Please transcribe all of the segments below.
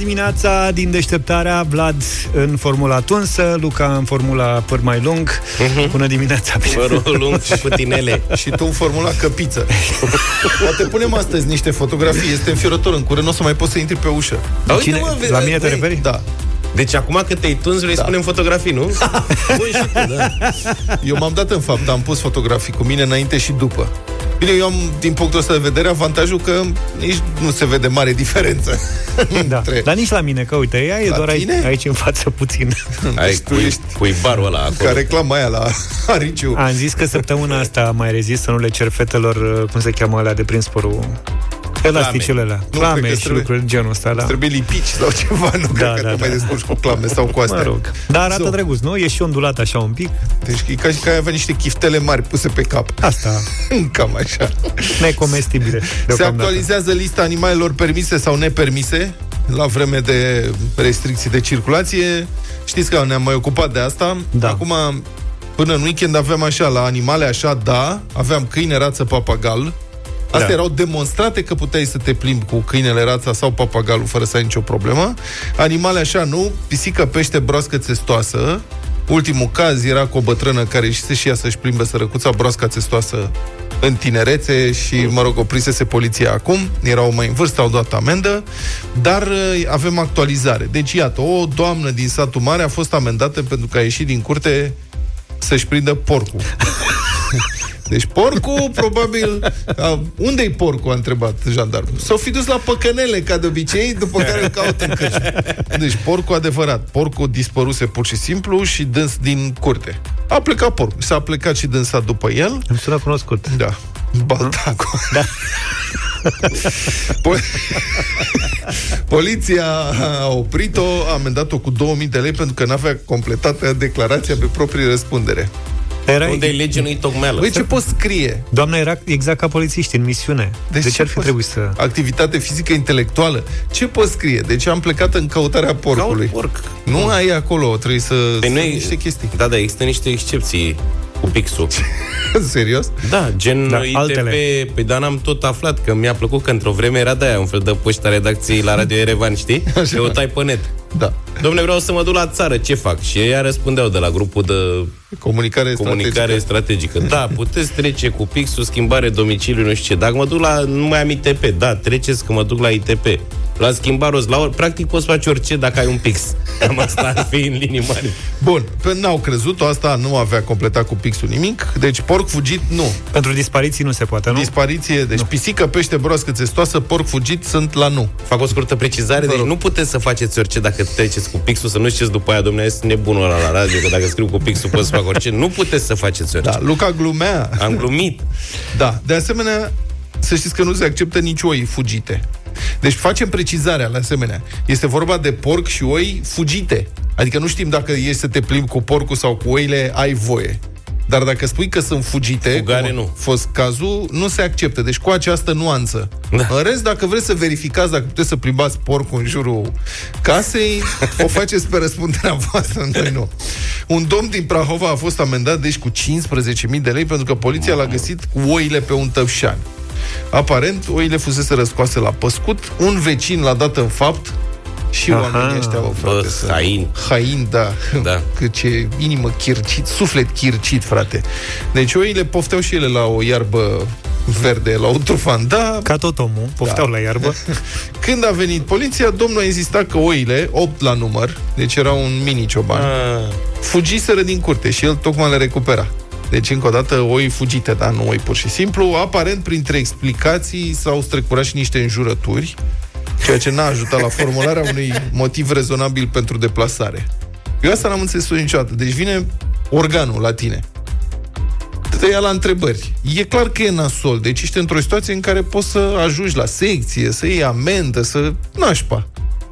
dimineața din deșteptarea Vlad în formula tunsă Luca în formula păr mai lung uh-huh. Bună dimineața Părul lung și putinele Și tu în formula căpiță Poate punem astăzi niște fotografii Este înfiorător în curând, nu o să mai poți să intri pe ușă Cine? Mă, La mine te referi? Da deci acum când te-ai tuns, vrei da. să punem fotografii, nu? Bun, și tu, da. Eu m-am dat în fapt, am pus fotografii cu mine înainte și după. Bine, eu am, din punctul ăsta de vedere, avantajul că nici nu se vede mare diferență. Da. Între... Dar nici la mine, că uite, ea e la doar aici, aici în față puțin. Ai cu, ești barul ăla acolo. Ca reclama aia la Ariciu. Am zis că săptămâna asta mai rezist să nu le cer fetelor, cum se cheamă alea de prins părul Elasticele alea. Clame și trebuie, lucruri genul ăsta, da. Trebuie lipici sau ceva, nu da, cred da, că da. mai descurci cu clame sau cu astea. Mă rog. Dar arată so. drăguț, nu? E și ondulat așa un pic. Deci e ca și că ai avea niște chiftele mari puse pe cap. Asta. Cam așa. Necomestibile. Se actualizează lista animalelor permise sau nepermise la vreme de restricții de circulație. Știți că ne-am mai ocupat de asta. Da. Acum, până în weekend aveam așa, la animale așa, da, aveam câine, rață, papagal, Astea da. erau demonstrate că puteai să te plimbi cu câinele, rața sau papagalul fără să ai nicio problemă. Animale așa nu, pisică, pește, broască țestoasă. Ultimul caz era cu o bătrână care ieșise și ea să-și plimbe sărăcuța broasca țestoasă în tinerețe și, mă rog, oprisese poliția acum, erau mai în vârstă, au dat amendă, dar uh, avem actualizare. Deci, iată, o doamnă din satul mare a fost amendată pentru că a ieșit din curte să-și prindă porcul. Deci porcul, probabil... A, unde-i porcul, a întrebat jandarmul. S-au fi dus la păcănele, ca de obicei, după care îl caută în căști. Deci porcul adevărat. Porcul dispăruse pur și simplu și dâns din curte. A plecat porcul. S-a plecat și dânsat după el. Îmi sună cunoscut. Da. Baltacu. Da. Poliția a oprit-o, a amendat-o cu 2000 de lei pentru că n-avea completată declarația pe proprie răspundere. Era... Unde e lege, nu-i tocmeală. Băi, ce poți scrie? Doamna era exact ca polițiști în misiune. Deci de ce ar fi trebuit să... Activitate fizică intelectuală. Ce poți scrie? Deci am plecat în căutarea porcului. Caut porc. Nu ai acolo, trebuie să... Păi nu niște chestii. Da, da, există niște excepții cu pixul. Serios? Da, gen da, ITP, altele. pe păi, dar am tot aflat că mi-a plăcut că într-o vreme era de-aia un fel de poșta redacției la Radio Erevan, știi? Așa. tai pe net. Da. Domne, vreau să mă duc la țară, ce fac? Și ei răspundeau de la grupul de comunicare, comunicare strategică. strategică. Da, puteți trece cu pixul, schimbare domiciliu, nu știu ce. Dacă mă duc la, nu mai am ITP, da, treceți că mă duc la ITP la schimba rost, la or, practic poți face orice dacă ai un pix. Cam asta ar fi în linii mari. Bun, pe n-au crezut-o, asta nu avea completat cu pixul nimic, deci porc fugit, nu. Pentru dispariții nu se poate, nu? Dispariție, deci nu. pisică, pește, broască, țestoasă, porc fugit sunt la nu. Fac o scurtă precizare, deci nu puteți să faceți orice dacă treceți cu pixul, să nu știți după aia, domnule, este nebunul ăla la radio, că dacă scriu cu pixul pot să fac orice. Nu puteți să faceți orice. Da, Luca glumea. Am glumit. Da, de asemenea, să știți că nu se acceptă nici oi fugite. Deci facem precizarea la asemenea. Este vorba de porc și oi fugite. Adică nu știm dacă ești să te plimbi cu porcul sau cu oile, ai voie. Dar dacă spui că sunt fugite, Fugare, cum nu. fost cazul, nu se acceptă. Deci cu această nuanță. Da. În rest, dacă vreți să verificați dacă puteți să plimbați porcul în jurul casei, o faceți pe răspunderea voastră, noi nu. Un domn din Prahova a fost amendat deci cu 15.000 de lei pentru că poliția l-a găsit cu oile pe un tăpșan. Aparent, oile fusese răscoase la păscut, un vecin l-a dat în fapt și Aha, oamenii ăștia au frate. Bă, hain. Hain, da. da. Cât ce inimă chircit, suflet chircit, frate. Deci oile pofteau și ele la o iarbă verde, la un trufan. Da. Ca tot omul, pofteau da. la iarbă. Când a venit poliția, domnul a insistat că oile, 8 la număr, deci era un mini cioban, ah. fugiseră din curte și el tocmai le recupera. Deci, încă o dată, oi fugite, dar nu oi pur și simplu. Aparent, printre explicații, s-au strecurat și niște înjurături, ceea ce n-a ajutat la formularea unui motiv rezonabil pentru deplasare. Eu asta n-am înțeles niciodată. Deci vine organul la tine. Te ia la întrebări. E clar că e nasol, deci ești într-o situație în care poți să ajungi la secție, să iei amendă, să... Nașpa.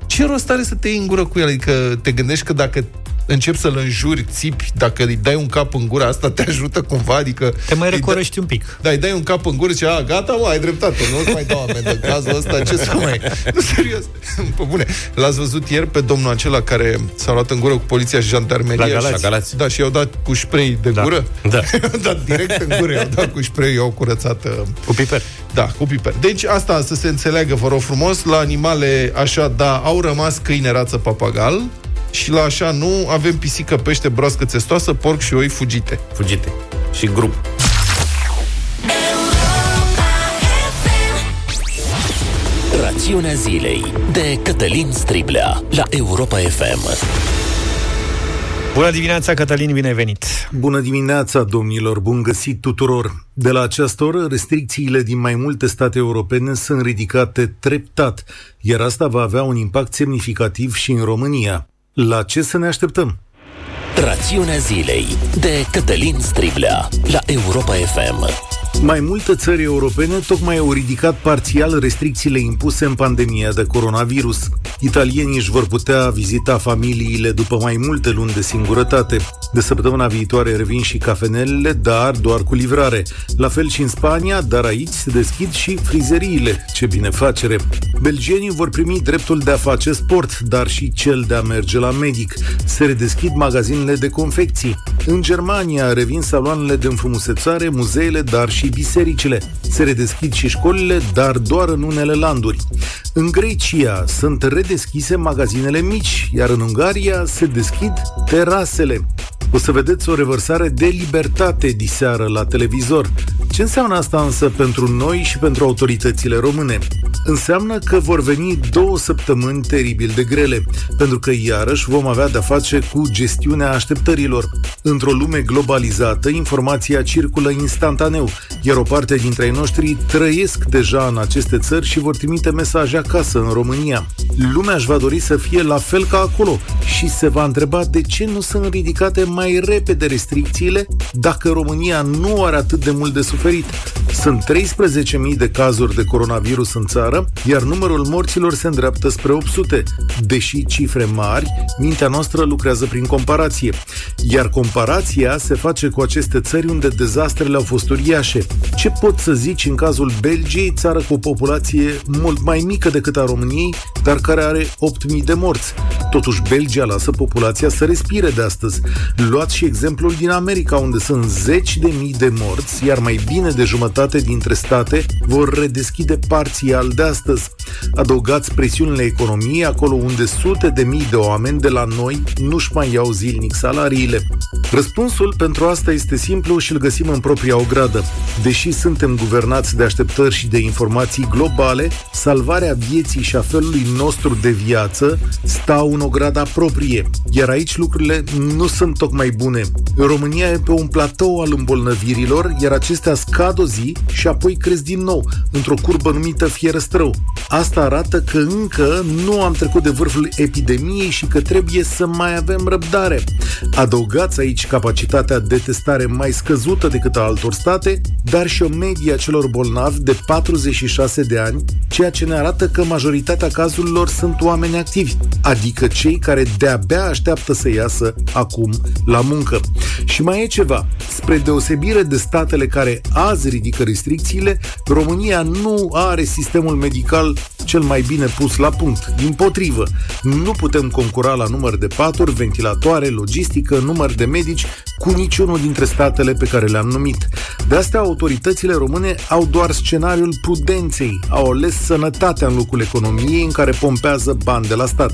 Ce rost are să te iei în gură cu el? Adică te gândești că dacă începi să-l înjuri, țipi, dacă îi dai un cap în gură, asta te ajută cumva, adică... Te mai recorești da, un pic. Da, îi dai un cap în gură și a, gata, mă, ai dreptate, nu mai dau amendă în cazul ăsta, ce să mai... Nu, serios. Pă bune, l-ați văzut ieri pe domnul acela care s-a luat în gură cu poliția și jandarmeria? La Galați. La Galați. Da, și i-au dat cu spray de da. gură? Da. i-au dat direct în gură, i-au dat cu spray, i-au curățat... Uh, cu piper. Da, cu piper. Deci asta să se înțeleagă, vă rog frumos, la animale așa, da, au rămas câine, rață, papagal, și la așa nu avem pisică, pește, broască țestoasă, porc și oi fugite. Fugite. Și grup. Rațiunea zilei de Cătălin Striblea la Europa FM. Bună dimineața, Cătălin, bine ai venit! Bună dimineața, domnilor, bun găsit tuturor! De la această oră, restricțiile din mai multe state europene sunt ridicate treptat, iar asta va avea un impact semnificativ și în România. La ce să ne așteptăm? Rațiunea zilei de Cătălin Striblea la Europa FM. Mai multe țări europene tocmai au ridicat parțial restricțiile impuse în pandemia de coronavirus. Italienii își vor putea vizita familiile după mai multe luni de singurătate. De săptămâna viitoare revin și cafenelele, dar doar cu livrare. La fel și în Spania, dar aici se deschid și frizeriile. Ce binefacere! Belgienii vor primi dreptul de a face sport, dar și cel de a merge la medic. Se redeschid magazinele de confecții. În Germania revin saloanele de înfrumusețare, muzeele, dar și bisericile. Se redeschid și școlile, dar doar în unele landuri. În Grecia sunt redeschise magazinele mici, iar în Ungaria se deschid terasele. O să vedeți o revărsare de libertate diseară la televizor. Ce înseamnă asta însă pentru noi și pentru autoritățile române? Înseamnă că vor veni două săptămâni teribil de grele, pentru că iarăși vom avea de-a face cu gestiunea așteptărilor. Într-o lume globalizată, informația circulă instantaneu, iar o parte dintre ei noștri trăiesc deja în aceste țări și vor trimite mesaje acasă, în România. Lumea își va dori să fie la fel ca acolo și se va întreba de ce nu sunt ridicate mai repede restricțiile dacă România nu are atât de mult de suferit. Sunt 13.000 de cazuri de coronavirus în țară, iar numărul morților se îndreaptă spre 800. Deși cifre mari, mintea noastră lucrează prin comparație. Iar comparația se face cu aceste țări unde dezastrele au fost uriașe. Ce pot să zici în cazul Belgiei, țară cu o populație mult mai mică decât a României, dar care are 8.000 de morți? Totuși, Belgia lasă populația să respire de astăzi. Luați și exemplul din America, unde sunt zeci de mii de morți, iar mai bine de jumătate dintre state vor redeschide parțial de astăzi. Adăugați presiunile economiei acolo unde sute de mii de oameni de la noi nu-și mai iau zilnic salariile. Răspunsul pentru asta este simplu și îl găsim în propria ogradă. Deși suntem guvernați de așteptări și de informații globale, salvarea vieții și a felului nostru de viață stau în ograda proprie, iar aici lucrurile nu sunt tocmai bune. România e pe un platou al îmbolnăvirilor, iar acestea scad o zi și apoi cresc din nou, într-o curbă numită fierăstrău. Asta arată că încă nu am trecut de vârful epidemiei și că trebuie să mai avem răbdare. Adăugați aici capacitatea de testare mai scăzută decât a altor state, dar și o medie a celor bolnavi de 46 de ani, ceea ce ne arată că majoritatea cazurilor sunt oameni activi, adică cei care de-abia așteaptă să iasă acum la muncă. Și mai e ceva. Spre deosebire de statele care azi ridică restricțiile, România nu are sistemul medical cel mai bine pus la punct. Din potrivă, nu putem concura la număr de paturi, ventilatoare, logistică, număr de medici cu niciunul dintre statele pe care le-am numit. De asta autoritățile române au doar scenariul prudenței, au ales sănătatea în locul economiei în care pompează bani de la stat.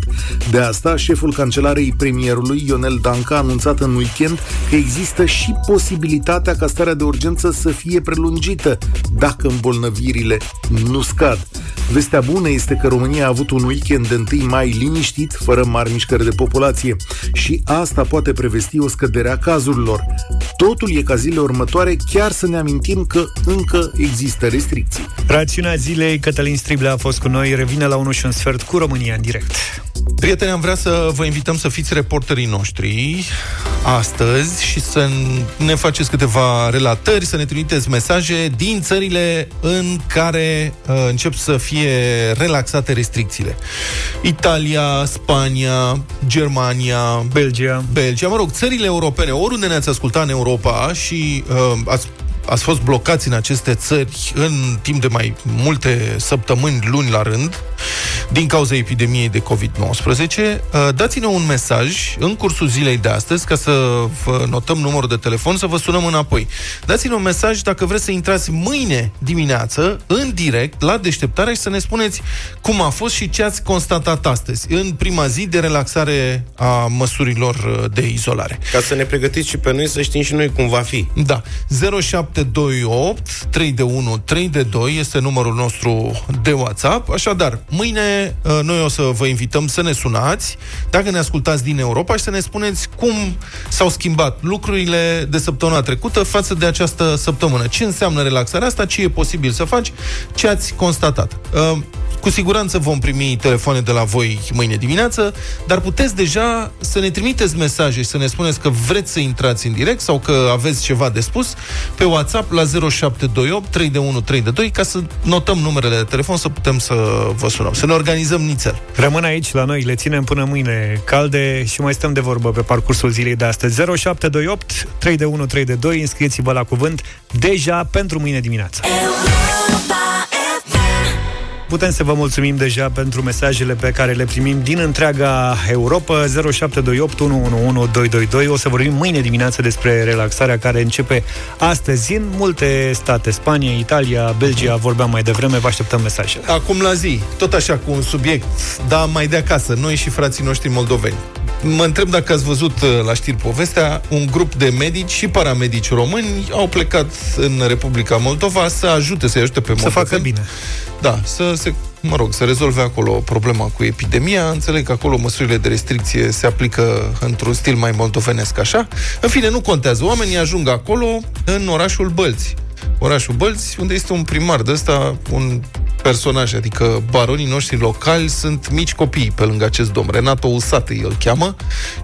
De asta, șeful cancelarei premierului Ionel Danca a anunțat în weekend că există și posibilitatea ca starea de urgență să fie prelungită dacă îmbolnăvirile nu scad. Vestea bună este că România a avut un weekend de 1 mai liniștit, fără mari mișcări de populație și asta poate prevesti o scădere a cazurilor. Totul e ca zilele următoare chiar să ne amintim că încă există restricții. Rațiunea zilei, Cătălin Strible a fost cu noi, revine la 1 și un sfert cu România în direct. Prieteni, am vrea să vă invităm să fiți reporterii noștri astăzi și să ne faceți câteva relatări, să ne trimiteți mesaje din țările în care uh, încep să fie relaxate restricțiile. Italia, Spania, Germania, Belgia. Belgia, mă rog, țările europene, oriunde ne-ați ascultat în Europa și uh, ați ați fost blocați în aceste țări în timp de mai multe săptămâni, luni la rând, din cauza epidemiei de COVID-19. Dați-ne un mesaj în cursul zilei de astăzi, ca să vă notăm numărul de telefon, să vă sunăm înapoi. Dați-ne un mesaj dacă vreți să intrați mâine dimineață, în direct, la deșteptare și să ne spuneți cum a fost și ce ați constatat astăzi, în prima zi de relaxare a măsurilor de izolare. Ca să ne pregătiți și pe noi să știm și noi cum va fi. Da. 0728 3 de 1 3 de 2 este numărul nostru de WhatsApp. Așadar, mâine uh, noi o să vă invităm să ne sunați, dacă ne ascultați din Europa și să ne spuneți cum s-au schimbat lucrurile de săptămâna trecută față de această săptămână. Ce înseamnă relaxarea asta, ce e posibil să faci, ce ați constatat. Uh, cu siguranță vom primi telefoane de la voi mâine dimineață, dar puteți deja să ne trimiteți mesaje și să ne spuneți că vreți să intrați în direct sau că aveți ceva de spus pe WhatsApp la 0728 3132 ca să notăm numerele de telefon să putem să vă sunăm, să ne organizăm nițel. Rămân aici la noi, le ținem până mâine calde și mai stăm de vorbă pe parcursul zilei de astăzi. 0728 3132, înscrieți-vă la cuvânt deja pentru mâine dimineață. Putem să vă mulțumim deja pentru mesajele pe care le primim din întreaga Europa 0728 111222. O să vorbim mâine dimineață despre relaxarea care începe astăzi în multe state, Spania, Italia, Belgia, vorbeam mai devreme, vă așteptăm mesajele. Acum la zi, tot așa cu un subiect, da, mai de acasă, noi și frații noștri moldoveni. Mă întreb dacă ați văzut uh, la știri povestea, un grup de medici și paramedici români au plecat în Republica Moldova să ajute, să ajute pe moldoveni. Să facă bine. Da, să se, mă rog, să rezolve acolo problema cu epidemia. Înțeleg că acolo măsurile de restricție se aplică într-un stil mai moldovenesc, așa. În fine, nu contează. Oamenii ajung acolo, în orașul Bălți. Orașul Bălți, unde este un primar de ăsta, un personaj, adică baronii noștri locali sunt mici copii pe lângă acest domn. Renato Usată îl cheamă.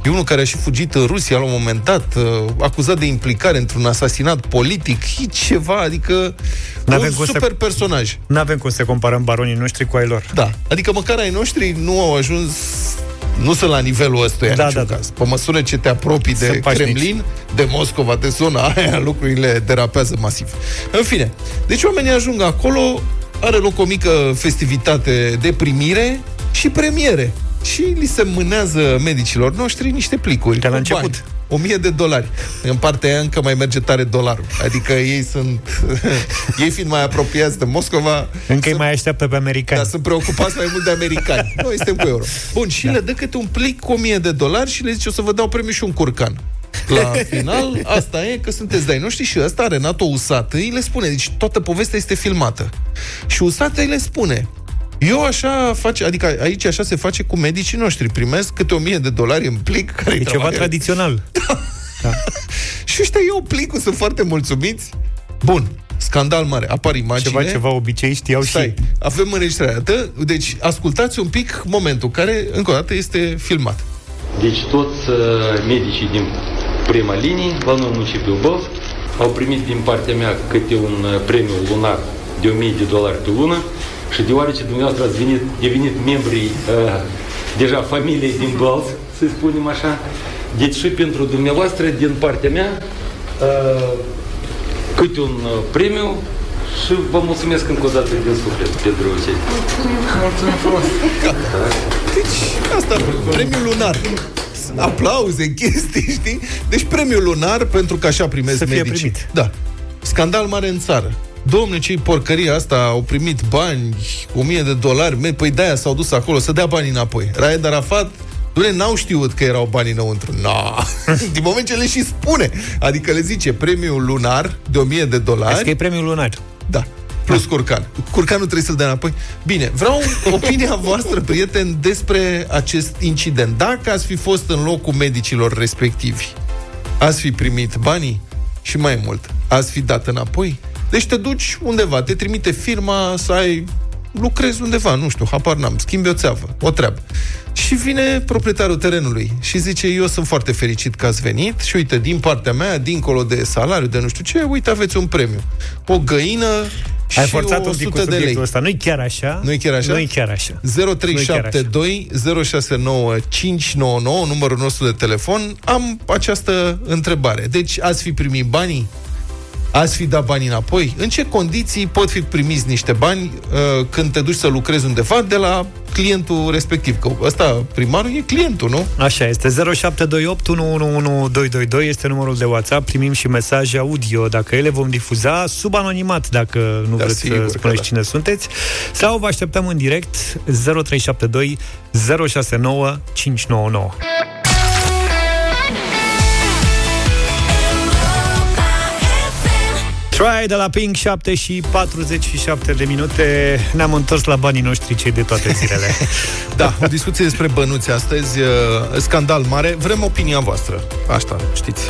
E unul care a și fugit în Rusia la un moment dat, uh, acuzat de implicare într-un asasinat politic, e ceva, adică N-avem un super să... personaj. Nu avem cum să comparăm baronii noștri cu ai lor. Da, adică măcar ai noștri nu au ajuns nu sunt la nivelul ăstuia da, da, da. caz. Pe măsură ce te apropii de Kremlin, nici. de Moscova, de zona aia, lucrurile derapează masiv. În fine, deci oamenii ajung acolo, are loc o mică festivitate de primire și premiere. Și li se mânează medicilor noștri niște plicuri. De la început. Bani. 1000 de dolari. În partea aia încă mai merge tare dolarul. Adică ei sunt... ei fiind mai apropiați de Moscova... Încă îi mai așteaptă pe americani. Da, sunt preocupați mai mult de americani. Noi suntem cu euro. Bun, și da. le dă câte un plic cu 1000 de dolari și le zice o să vă dau premiu și un curcan. La final, asta e că sunteți de-ai noștri și ăsta, Renato Usată, îi le spune, deci toată povestea este filmată. Și Usată îi le spune, eu așa face, adică aici așa se face cu medicii noștri. Primesc câte o mie de dolari în plic. Care e ceva tradițional. Da. da. și ăștia iau plicul, sunt foarte mulțumiți. Bun, scandal mare, apar imagine. Ceva, ceva obicei știau Stai, și... avem înregistrarea. Deci, ascultați un pic momentul care, încă o dată, este filmat. Toți uh, medicii din prima linie, la noi municipiul Bălți, au primit din partea mea câte un uh, premiu lunar de 1000 de dolari pe lună și deoarece dumneavoastră ați venit, devenit membrii uh, deja familiei din Balț, să spunem așa, deci și pentru dumneavoastră, din partea mea, uh, câte un uh, premiu și vă mulțumesc încă o dată din suflet pentru ce. Mulțumim frumos. Deci, asta, premiul lunar aplauze, chestii, știi? Deci premiul lunar pentru că așa primesc Să fie medicii. Primit. Da. Scandal mare în țară. Domne, ce porcăria asta, au primit bani, 1000 de dolari, păi de-aia s-au dus acolo să dea bani înapoi. Raed Arafat Doamne, n-au știut că erau bani înăuntru. No. Din moment ce le și spune. Adică le zice premiul lunar de 1000 de dolari. Asta e premiul lunar. Da. Plus curcan. Curcanul trebuie să-l dea înapoi. Bine, vreau opinia voastră, prieteni, despre acest incident. Dacă ați fi fost în locul medicilor respectivi, ați fi primit banii și mai mult, ați fi dat înapoi? Deci te duci undeva, te trimite firma să ai lucrezi undeva, nu știu, habar n-am, schimbi o țeavă, o treabă. Și vine proprietarul terenului și zice, eu sunt foarte fericit că ați venit și uite, din partea mea, dincolo de salariu, de nu știu ce, uite, aveți un premiu. O găină ai forțat un pic cu de lei. ăsta. Nu-i chiar așa. Nu-i chiar așa? Nu-i chiar așa. 0372 069 599, numărul nostru de telefon. Am această întrebare. Deci, ați fi primit banii? Ați fi dat bani înapoi? În ce condiții pot fi primiți niște bani uh, când te duci să lucrezi undeva de la clientul respectiv? Că ăsta, primarul, e clientul, nu? Așa este. 0728 111222 este numărul de WhatsApp. Primim și mesaje audio. Dacă ele vom difuza sub anonimat, dacă nu Da, vreți sigur să că spuneți da. cine sunteți. Sau vă așteptăm în direct 0372 069 599. Try de la Pink 7 și 47 de minute Ne-am întors la banii noștri cei de toate zilele Da, o discuție despre bănuți astăzi, uh, scandal mare, vrem opinia voastră, asta știți.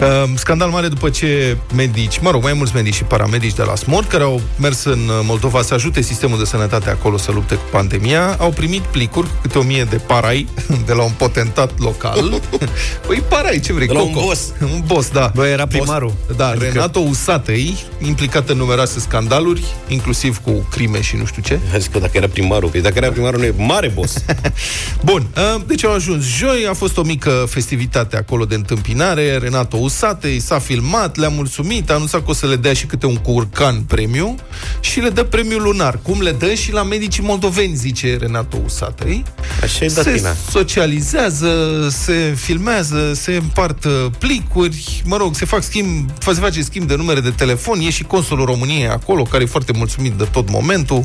Uh, scandal mare după ce medici, mă rog, mai mulți medici și paramedici de la SMORT, care au mers în Moldova să ajute sistemul de sănătate acolo să lupte cu pandemia, au primit plicuri cu câte o mie de parai de la un potentat local. Păi parai, ce vrei? De la un Coco. boss. Un boss, da. Bă, era primarul. Boss, da, adică... Renato Usatăi, implicat în numeroase scandaluri, inclusiv cu crime și nu știu ce. Hai zic că dacă era primarul, păi dacă era primarul, nu e mare boss. Bun, uh, deci au ajuns joi, a fost o mică festivitate acolo de întâmpinare, Renato Usate s-a filmat, le-a mulțumit, a anunțat că o să le dea și câte un curcan premiu și le dă premiul lunar. Cum le dă și la medicii moldoveni, zice Renato Usate. Așa e Se datina. socializează, se filmează, se împart uh, plicuri, mă rog, se fac schimb, se face schimb de numere de telefon, e și consulul României acolo, care e foarte mulțumit de tot momentul.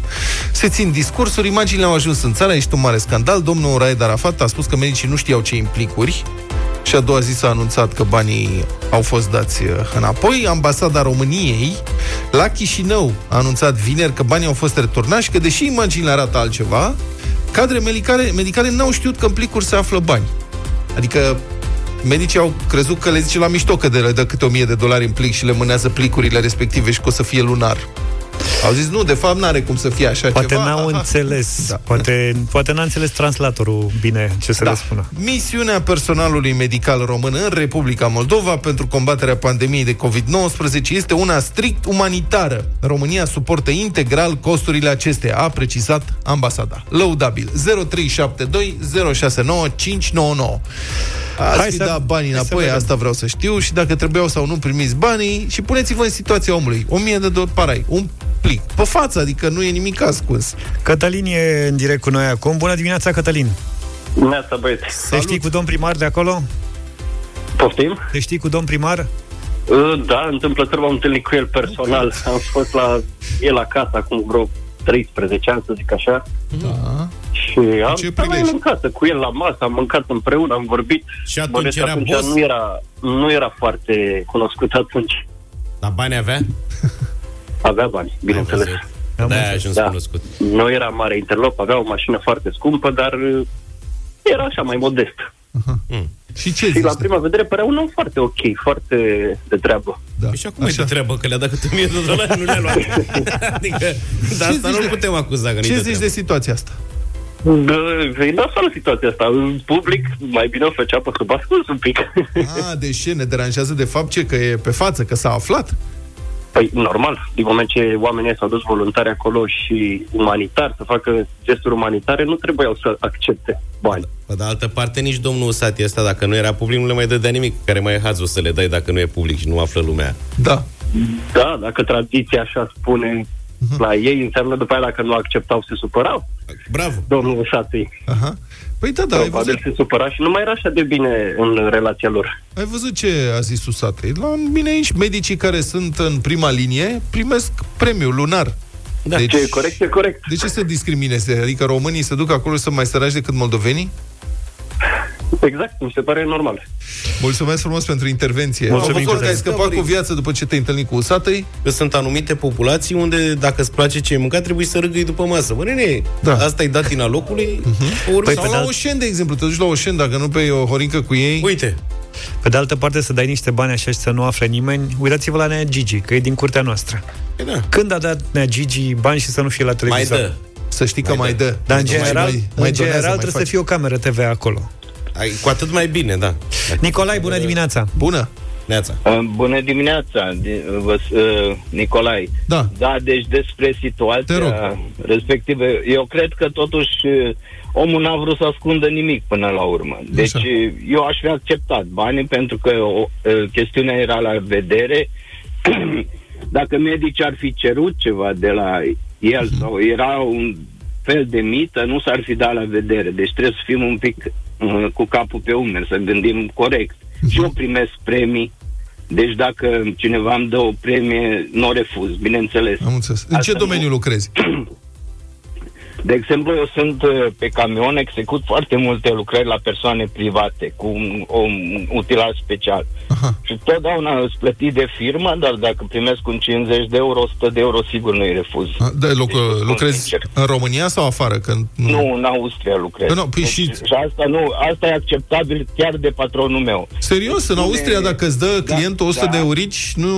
Se țin discursuri, imaginile au ajuns în țară, ești un mare scandal. Domnul Raed Arafat a spus că medicii nu știau ce implicuri și a doua zi s-a anunțat că banii au fost dați uh, înapoi. Ambasada României la Chișinău a anunțat vineri că banii au fost returnați și că, deși imaginile arată altceva, cadre medicale, medicale n-au știut că în plicuri se află bani. Adică medicii au crezut că le zice la mișto că de le dă câte o mie de dolari în plic și le mânează plicurile respective și că o să fie lunar. Au zis, nu, de fapt n-are cum să fie așa Poate ceva. n-au Aha. înțeles Da. Poate, poate n-a înțeles translatorul bine ce să Da. le spună Misiunea personalului medical român în Republica Moldova pentru combaterea pandemiei de COVID-19 este una strict umanitară. România suportă integral costurile acesteia, a precizat ambasada. Lăudabil. 0372 069 599. Ați Hai fi să- dat banii hai să înapoi, vedem. asta vreau să știu și dacă trebuiau sau nu primiți banii și puneți-vă în situația omului. 1000 de dolari parai, un plic, pe față, adică nu e nimic ascuns. Cătălin e în direct cu noi acum Bună dimineața, Cătălin Neața, băieți. Te știi cu domn primar de acolo? Poftim? Te știi cu domn primar? Uh, Da, întâmplător m-am întâlnit cu el personal. Am fost la el acasă acum vreo 13 ani, să zic așa. Da. Și am Ce stat la el prilej? în casă, cu el la masă, am mâncat împreună, am vorbit. Și atunci Bănuiesc că era atunci boss? nu era, nu era foarte cunoscut atunci. Dar bani avea? Avea bani, bineînțeles. Am Da, a înțeles. Da. ajuns cunoscut. Nu era mare interlop, avea o mașină foarte scumpă, dar uh, era așa mai modest. Și ce Și zici? la prima vedere părea un om foarte ok, foarte de treabă. Da. Păi și acum e de treabă că le-a dat câte 1000 de dolari, nu le-a luat. adică, dar asta zici nu de- putem acuza că Ce nu-i de zici de treabă. situația asta? Bă, E nasoală situația asta. În public, mai bine o făcea pe sub ascuns un pic. Ah, deci ce, ne deranjează de fapt ce? Că e pe față, că s-a aflat? Păi, normal, din moment ce oamenii s-au dus voluntari acolo și umanitar, să facă gesturi umanitare, nu trebuiau să accepte bani. Pe de altă parte, nici domnul Sati ăsta, dacă nu era public, nu le mai dădea nimic. Care mai e hazul să le dai dacă nu e public și nu află lumea. Da. Da, dacă tradiția așa spune la ei, înseamnă după aia dacă nu acceptau, se supărau. Bravo! Domnul Satei. Aha. Păi da, da, ai văzut, Probabil se supăra și nu mai era așa de bine în relația lor. ai văzut ce a zis Susate. La mine aici, medicii care sunt în prima linie primesc premiul lunar. Da. Deci, Ce e corect, e corect. de ce să discrimineze? Adică românii se duc acolo să sunt mai săraci decât moldovenii? Exact, mi se pare normal. Mulțumesc frumos pentru intervenție. Mulțumim, Am văzut că ai Cătălin. scăpat cu viață după ce te-ai întâlnit cu Usatăi. Că sunt anumite populații unde, dacă îți place ce ai mâncat, trebuie să râgâi după masă. Bă, nene, Da. da. asta e datina locului. Uh-huh. Ori Păi, sau pe Sau la de alt- Oșen, de exemplu. Te duci la Oșen, dacă nu pe o horincă cu ei. Uite, Pe de altă parte, să dai niște bani așa și să nu afle nimeni, uitați-vă la Nea Gigi, că e din curtea noastră. e da. Când a dat Nea Gigi bani și să nu fie la Mai televizor? dă. Să știi că mai, Mai dă. dă. Dar în Mai- general, mai, mai în donează, general mai trebuie să face. fie o cameră TV acolo. Ai, cu atât mai bine, da. Nicolai, bună dimineața! Bună! Neața. Uh, Bună dimineața, di- vă- uh, Nicolai. Da. Da, deci despre Te situația rog. respectivă, eu cred că totuși uh, omul n-a vrut să ascundă nimic până la urmă. Deci Așa. uh, eu aș fi acceptat banii pentru că o, uh, chestiunea era la vedere dacă medicii ar fi cerut ceva de la el sau era un fel de mită, nu s-ar fi dat la vedere. Deci trebuie să fim un pic uh, cu capul pe umeri, să gândim corect. Și eu primesc premii, deci dacă cineva îmi dă o premie, nu o refuz, bineînțeles. Am înțeles. În ce Asta domeniu nu- lucrezi? De exemplu, eu sunt uh, pe camion, execut foarte multe lucrări la persoane private, cu un, un utilaj special. Aha. Și totdeauna îți plătit de firmă, dar dacă primesc un 50 de euro, 100 de euro, sigur nu-i refuz. A, De loc, Deci, spun lucrezi sincer. în România sau afară? Că nu... Nu, în Austria lucrez. Nu, nu, păi deci, și- și asta, nu, asta e acceptabil chiar de patronul meu. Serios, în Spune- Austria, dacă îți dă Da, clientul 100 da. de eurici, nu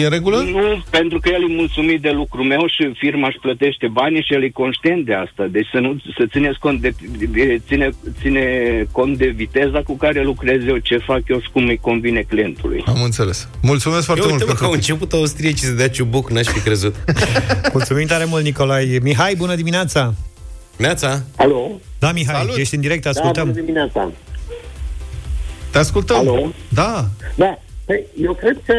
e în regulă? Nu, pentru că el e mulțumit de lucrul meu și firma își plătește banii și el e conștient de asta. Deci să, nu, să țineți cont de, de ține, ține cont de viteza cu care lucrez eu, ce fac eu și cum îi convine clientului. Am înțeles. Mulțumesc foarte Eu mult uite, mă, că au pentru... început austriecii să dea ciubuc, n-aș fi crezut. Mulțumim tare mult, Nicolae. Mihai, bună dimineața! Neața? Alo? Da, Mihai, Salut. ești în direct, Da, ascultăm. bună dimineața. Te ascultăm. Alo? Da, Da, păi, eu cred că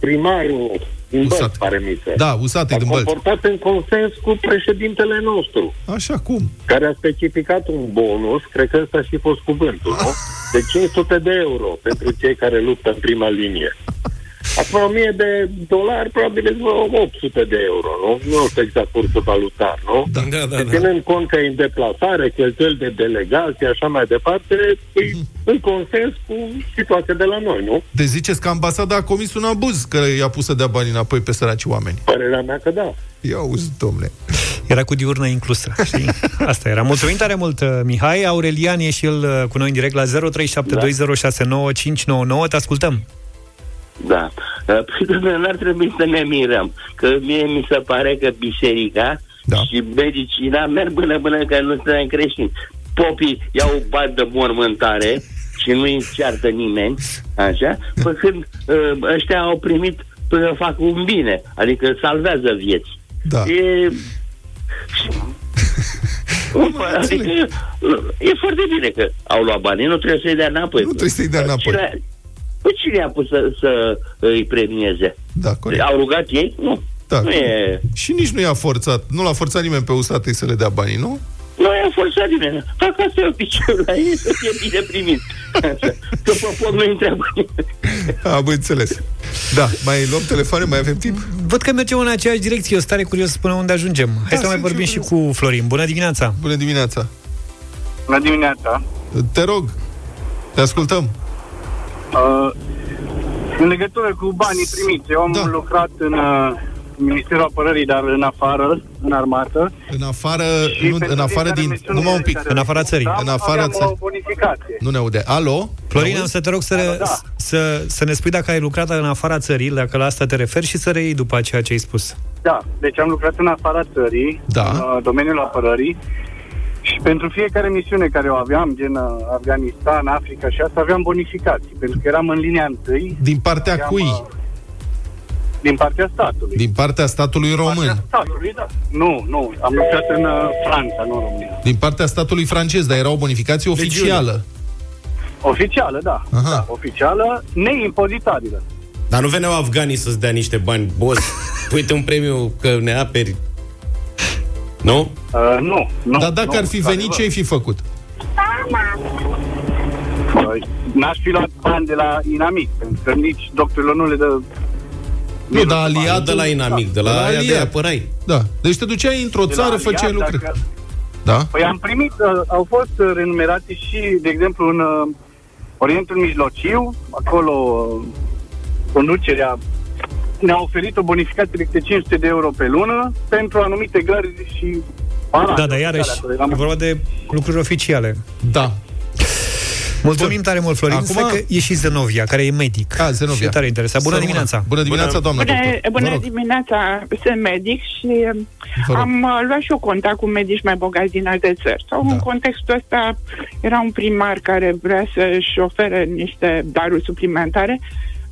primarul din Usat. Bălți, pare mi se, da, usate a din bălți. comportat în consens cu președintele nostru, Așa, cum? care a specificat un bonus, cred că ăsta și fost cuvântul, nu? De 500 de euro pentru cei care luptă în prima linie. Acum 1000 de dolari, probabil îți vreo 800 de euro, nu? Nu știu exact cursul valutar, nu? Da, da, da. Și ținând cont că e în deplasare, cheltuieli de delegație, așa mai departe, e în consens cu situația de la noi, nu? Deci ziceți că ambasada a comis un abuz, că i-a pus să dea bani înapoi pe săraci oameni. Părerea mea că da. Ia uzi, domnule. Era cu diurnă inclusă, știi? Asta era. Mulțumim tare mult, uh, Mihai. Aurelian e și el uh, cu noi în direct la 0372069599. Te ascultăm. Da. Uh, Păi, domnule, n-ar trebui să ne mirăm. Că mie mi se pare că biserica Da. și medicina merg până până că nu suntem creștini. Popii iau bani de mormântare și nu îi ceartă nimeni, așa, pe când uh, ăștia au primit până fac un bine, adică salvează vieți. Da. E... adică, e foarte bine că au luat banii, nu trebuie să-i dea înapoi. Nu trebuie să-i dea înapoi. Cine, păi cine a pus să, să îi premieze? Da, corect. Au rugat ei? Nu. Da. Nu e... Și nici nu i-a forțat. Nu l-a forțat nimeni pe usate să le dea banii, nu? Nu i-a forțat nimeni. Fac asta e obiceiul la ei să fie bine primit. Așa. Că pe foc nu întreabă nimeni. Am înțeles. Da, mai luăm telefoane, mai avem timp? Văd că mergem în aceeași direcție. Eu sunt tare curios până unde ajungem. Hai Da, să mai sunt vorbim și și eu cu Florin. Bună dimineața! Bună dimineața! Bună dimineața! Te rog, te ascultăm. Uh, în legătură cu banii primiți, eu am Da. lucrat în uh, Ministerul Apărării, dar în afară, în armată. În afară, Și nu, pentru în afară fiecare din... misiune Numai un pic. care În afara țării. executam, În afara aveam țării. o bonificație. Nu ne aude. Alo? Florin, Ne am auzi? să te rog să, ne, Da. să, să ne spui dacă ai lucrat în afara țării, dacă la asta te referi și să reiei după ceea ce ai spus. Da, deci am lucrat în afara țării, Da. în uh, domeniul apărării și pentru fiecare misiune care o aveam, gen uh, Afganistan, Africa și asta, aveam bonificații, pentru că eram în linia întâi. Din partea aveam, cui? uh, Din partea statului. Din partea statului român. Partea statului, da. Nu, nu, am lucrat în uh, Franța, nu în România. Din partea statului francez, dar era o bonificație oficială. Oficială, da. Aha. da oficială, neimpozitabilă. Dar nu veneau afganii să-ți dea niște bani, boss. Uite un premiu că ne aperi. Nu? Uh, nu, nu. Dar dacă nu, ar fi venit, adevăr. ce ai fi făcut? Uh, N-aș fi luat bani de la inamic, pentru că nici doctorilor nu le dă... Nu, dar Nu aliat de la inamic, de la, De la aia de aliat. apărai. Da. Deci te duceai într-o de la țară, aliat, făceai lucruri. dacă- Da? Păi am primit, uh, au fost uh, renumerate și, de exemplu, în uh, Orientul Mijlociu, acolo uh, conducerea ne-a oferit o bonificație de 500 de euro pe lună pentru anumite gări și parade. Da, dar iarăși, Acolo eram- e vorba de lucruri oficiale. Da. Mulțumim Bun. tare mult, Florin. Acum- Acum... că e și Zenovia, care e medic. A, Zenovia. Și tare interesat. Bună Să rămână. dimineața! Bună dimineața, doamnă Bună, doctor. Vă bună rog. dimineața, sunt medic și Vă rog. am uh, luat și eu contact cu medici mai bogați din alte țări. Sau Da. în contextul ăsta era un primar care vrea să-și ofere niște daruri suplimentare.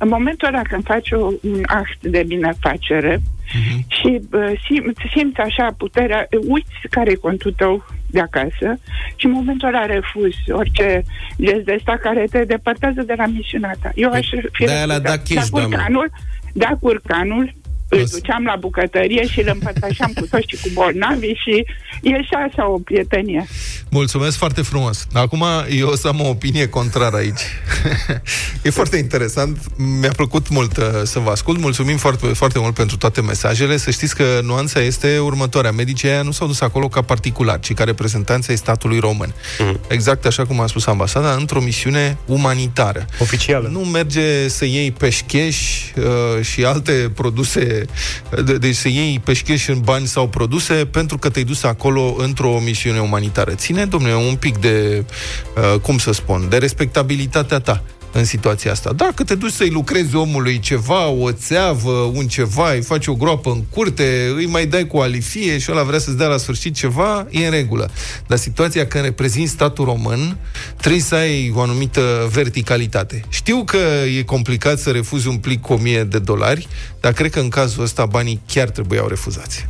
În momentul ăla când faci o- un act de binefacere Mhm. și uh, simți, simți așa puterea, uiți care e contul tău de acasă și în momentul ăla refuzi orice gest de ăsta care te depărtează de la misiunea ta. Eu aș fi de-aia le-a refuzat. dat cash, da doamnă. curcanul, da curcanul, îl duceam la bucătărie și îl împărtășeam cu toți și cu bolnavi și ieșea așa o prietenie. Mulțumesc foarte frumos. Acum eu o să am o opinie contrară aici. e foarte interesant. Mi-a plăcut mult uh, să vă ascult. Mulțumim foarte, foarte mult pentru toate mesajele. Să știți că nuanța este următoarea. Medicii aia nu s-au dus acolo ca particular, ci ca reprezentanța ai statului român. Mm. Exact așa cum a spus ambasada, într-o misiune umanitară. Oficială. Nu merge să iei peșcheș uh, și alte produse, de, deci să iei peșcheș în bani sau produse pentru că te-ai dus acolo într-o misiune umanitară. Ține, domnule, un pic de, uh, cum să spun, de respectabilitatea ta în situația asta. Dacă te duci să-i lucrezi omului ceva, o țeavă, un ceva, îi faci o groapă în curte, îi mai dai cu alifie și ăla vrea să-ți dea la sfârșit ceva, e în regulă. Dar situația când reprezinți statul român, trebuie să ai o anumită verticalitate. Știu că e complicat să refuzi un plic cu 1000 de dolari, dar cred că în cazul ăsta banii chiar trebuiau refuzați.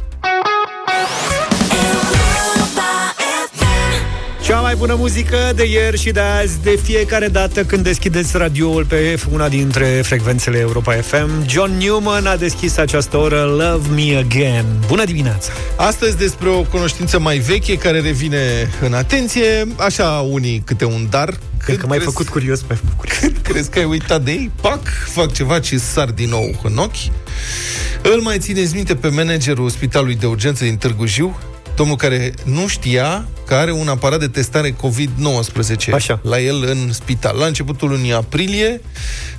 Mai bună muzică de ieri și de azi, de fiecare dată când deschideți radioul pe una dintre frecvențele Europa FM. John Newman a deschis această oră Love Me Again. Bună dimineața! Astăzi despre o cunoștință mai veche care revine în atenție, așa unii câte un dar. Cred că m-ai crezi, făcut curios pe Când crezi că ai uitat de ei? Pac, fac ceva ce sar din nou în ochi. Îl mai țineți minte pe managerul Spitalului de Urgență din Târgu Jiu, domnul care nu știa că are un aparat de testare COVID-19 Așa. la el în spital. La începutul lunii aprilie,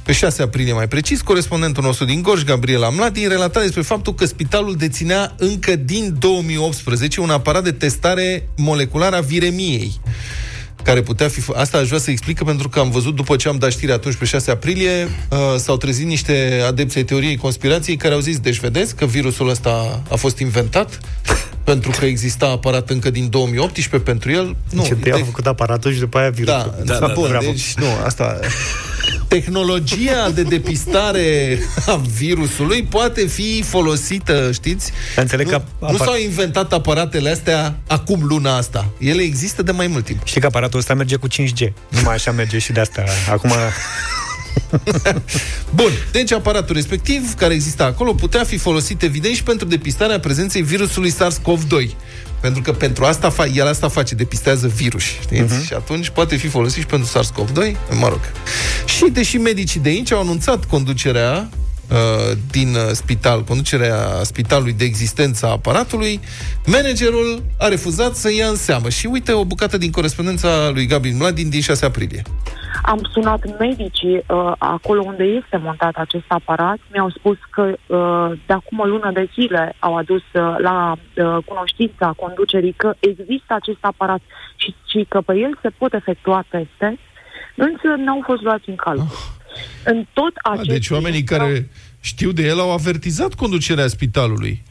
pe 6 aprilie mai precis, corespondentul nostru din Gorj, Gabriela Mladin, relata despre faptul că spitalul deținea încă din 2018 un aparat de testare moleculară a viremiei care putea fi... Asta aș vrea să explică pentru că am văzut, după ce am dat știri atunci pe 6 aprilie, uh, s-au trezit niște adepți ai teoriei conspirației care au zis, deci vedeți că virusul ăsta a fost inventat pentru că exista aparat încă din 2018 pentru el. Nu, ce deci, a făcut aparatul și după aia virusul. Da, da, da, bun, da, deci nu, asta... Tehnologia de depistare a virusului poate fi folosită, știți? Înțeleg nu, că apar... nu s-au inventat aparatele astea acum luna asta. Ele există de mai mult timp. Știi că aparatul ăsta merge cu 5G. Numai așa merge și de asta. Acum Bun, deci aparatul respectiv, care exista acolo, putea fi folosit evident și pentru depistarea prezenței virusului SARS-CoV-2. Pentru că pentru asta fa- el asta face, depistează virus, știți? Uh-huh. Și atunci poate fi folosit și pentru SARS-CoV-2, mă rog. Și deși medicii de aici au anunțat conducerea uh, din uh, spital, conducerea spitalului de existență a aparatului, managerul a refuzat să ia în seamă. Și uite o bucată din corespondența lui Gabriel Mladin din 6 aprilie. Am sunat medicii uh, acolo unde este montat acest aparat. Mi-au spus că uh, de acum o lună de zile au adus uh, la uh, cunoștința conducerii că există acest aparat și, și că pe el se pot efectua teste, însă n-au fost luați în calcul. Oh. În tot acest A, deci oamenii care știu de el au avertizat conducerea spitalului.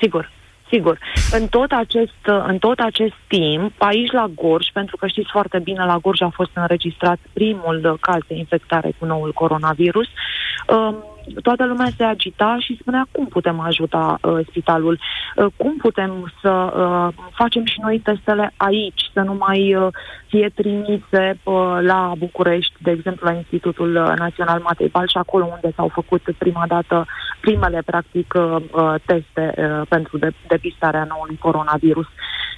Sigur. Sigur. În tot, acest, în tot acest timp, aici la Gorj, pentru că știți foarte bine, la Gorj a fost înregistrat primul caz de infectare cu noul coronavirus, um, toată lumea se agita și spunea cum putem ajuta uh, spitalul, uh, cum putem să uh, facem și noi testele aici, să nu mai uh, fie trimise uh, la București, de exemplu la Institutul Național Matei Bal și acolo unde s-au făcut prima dată primele, practic, uh, uh teste uh, pentru de- depistarea noului coronavirus.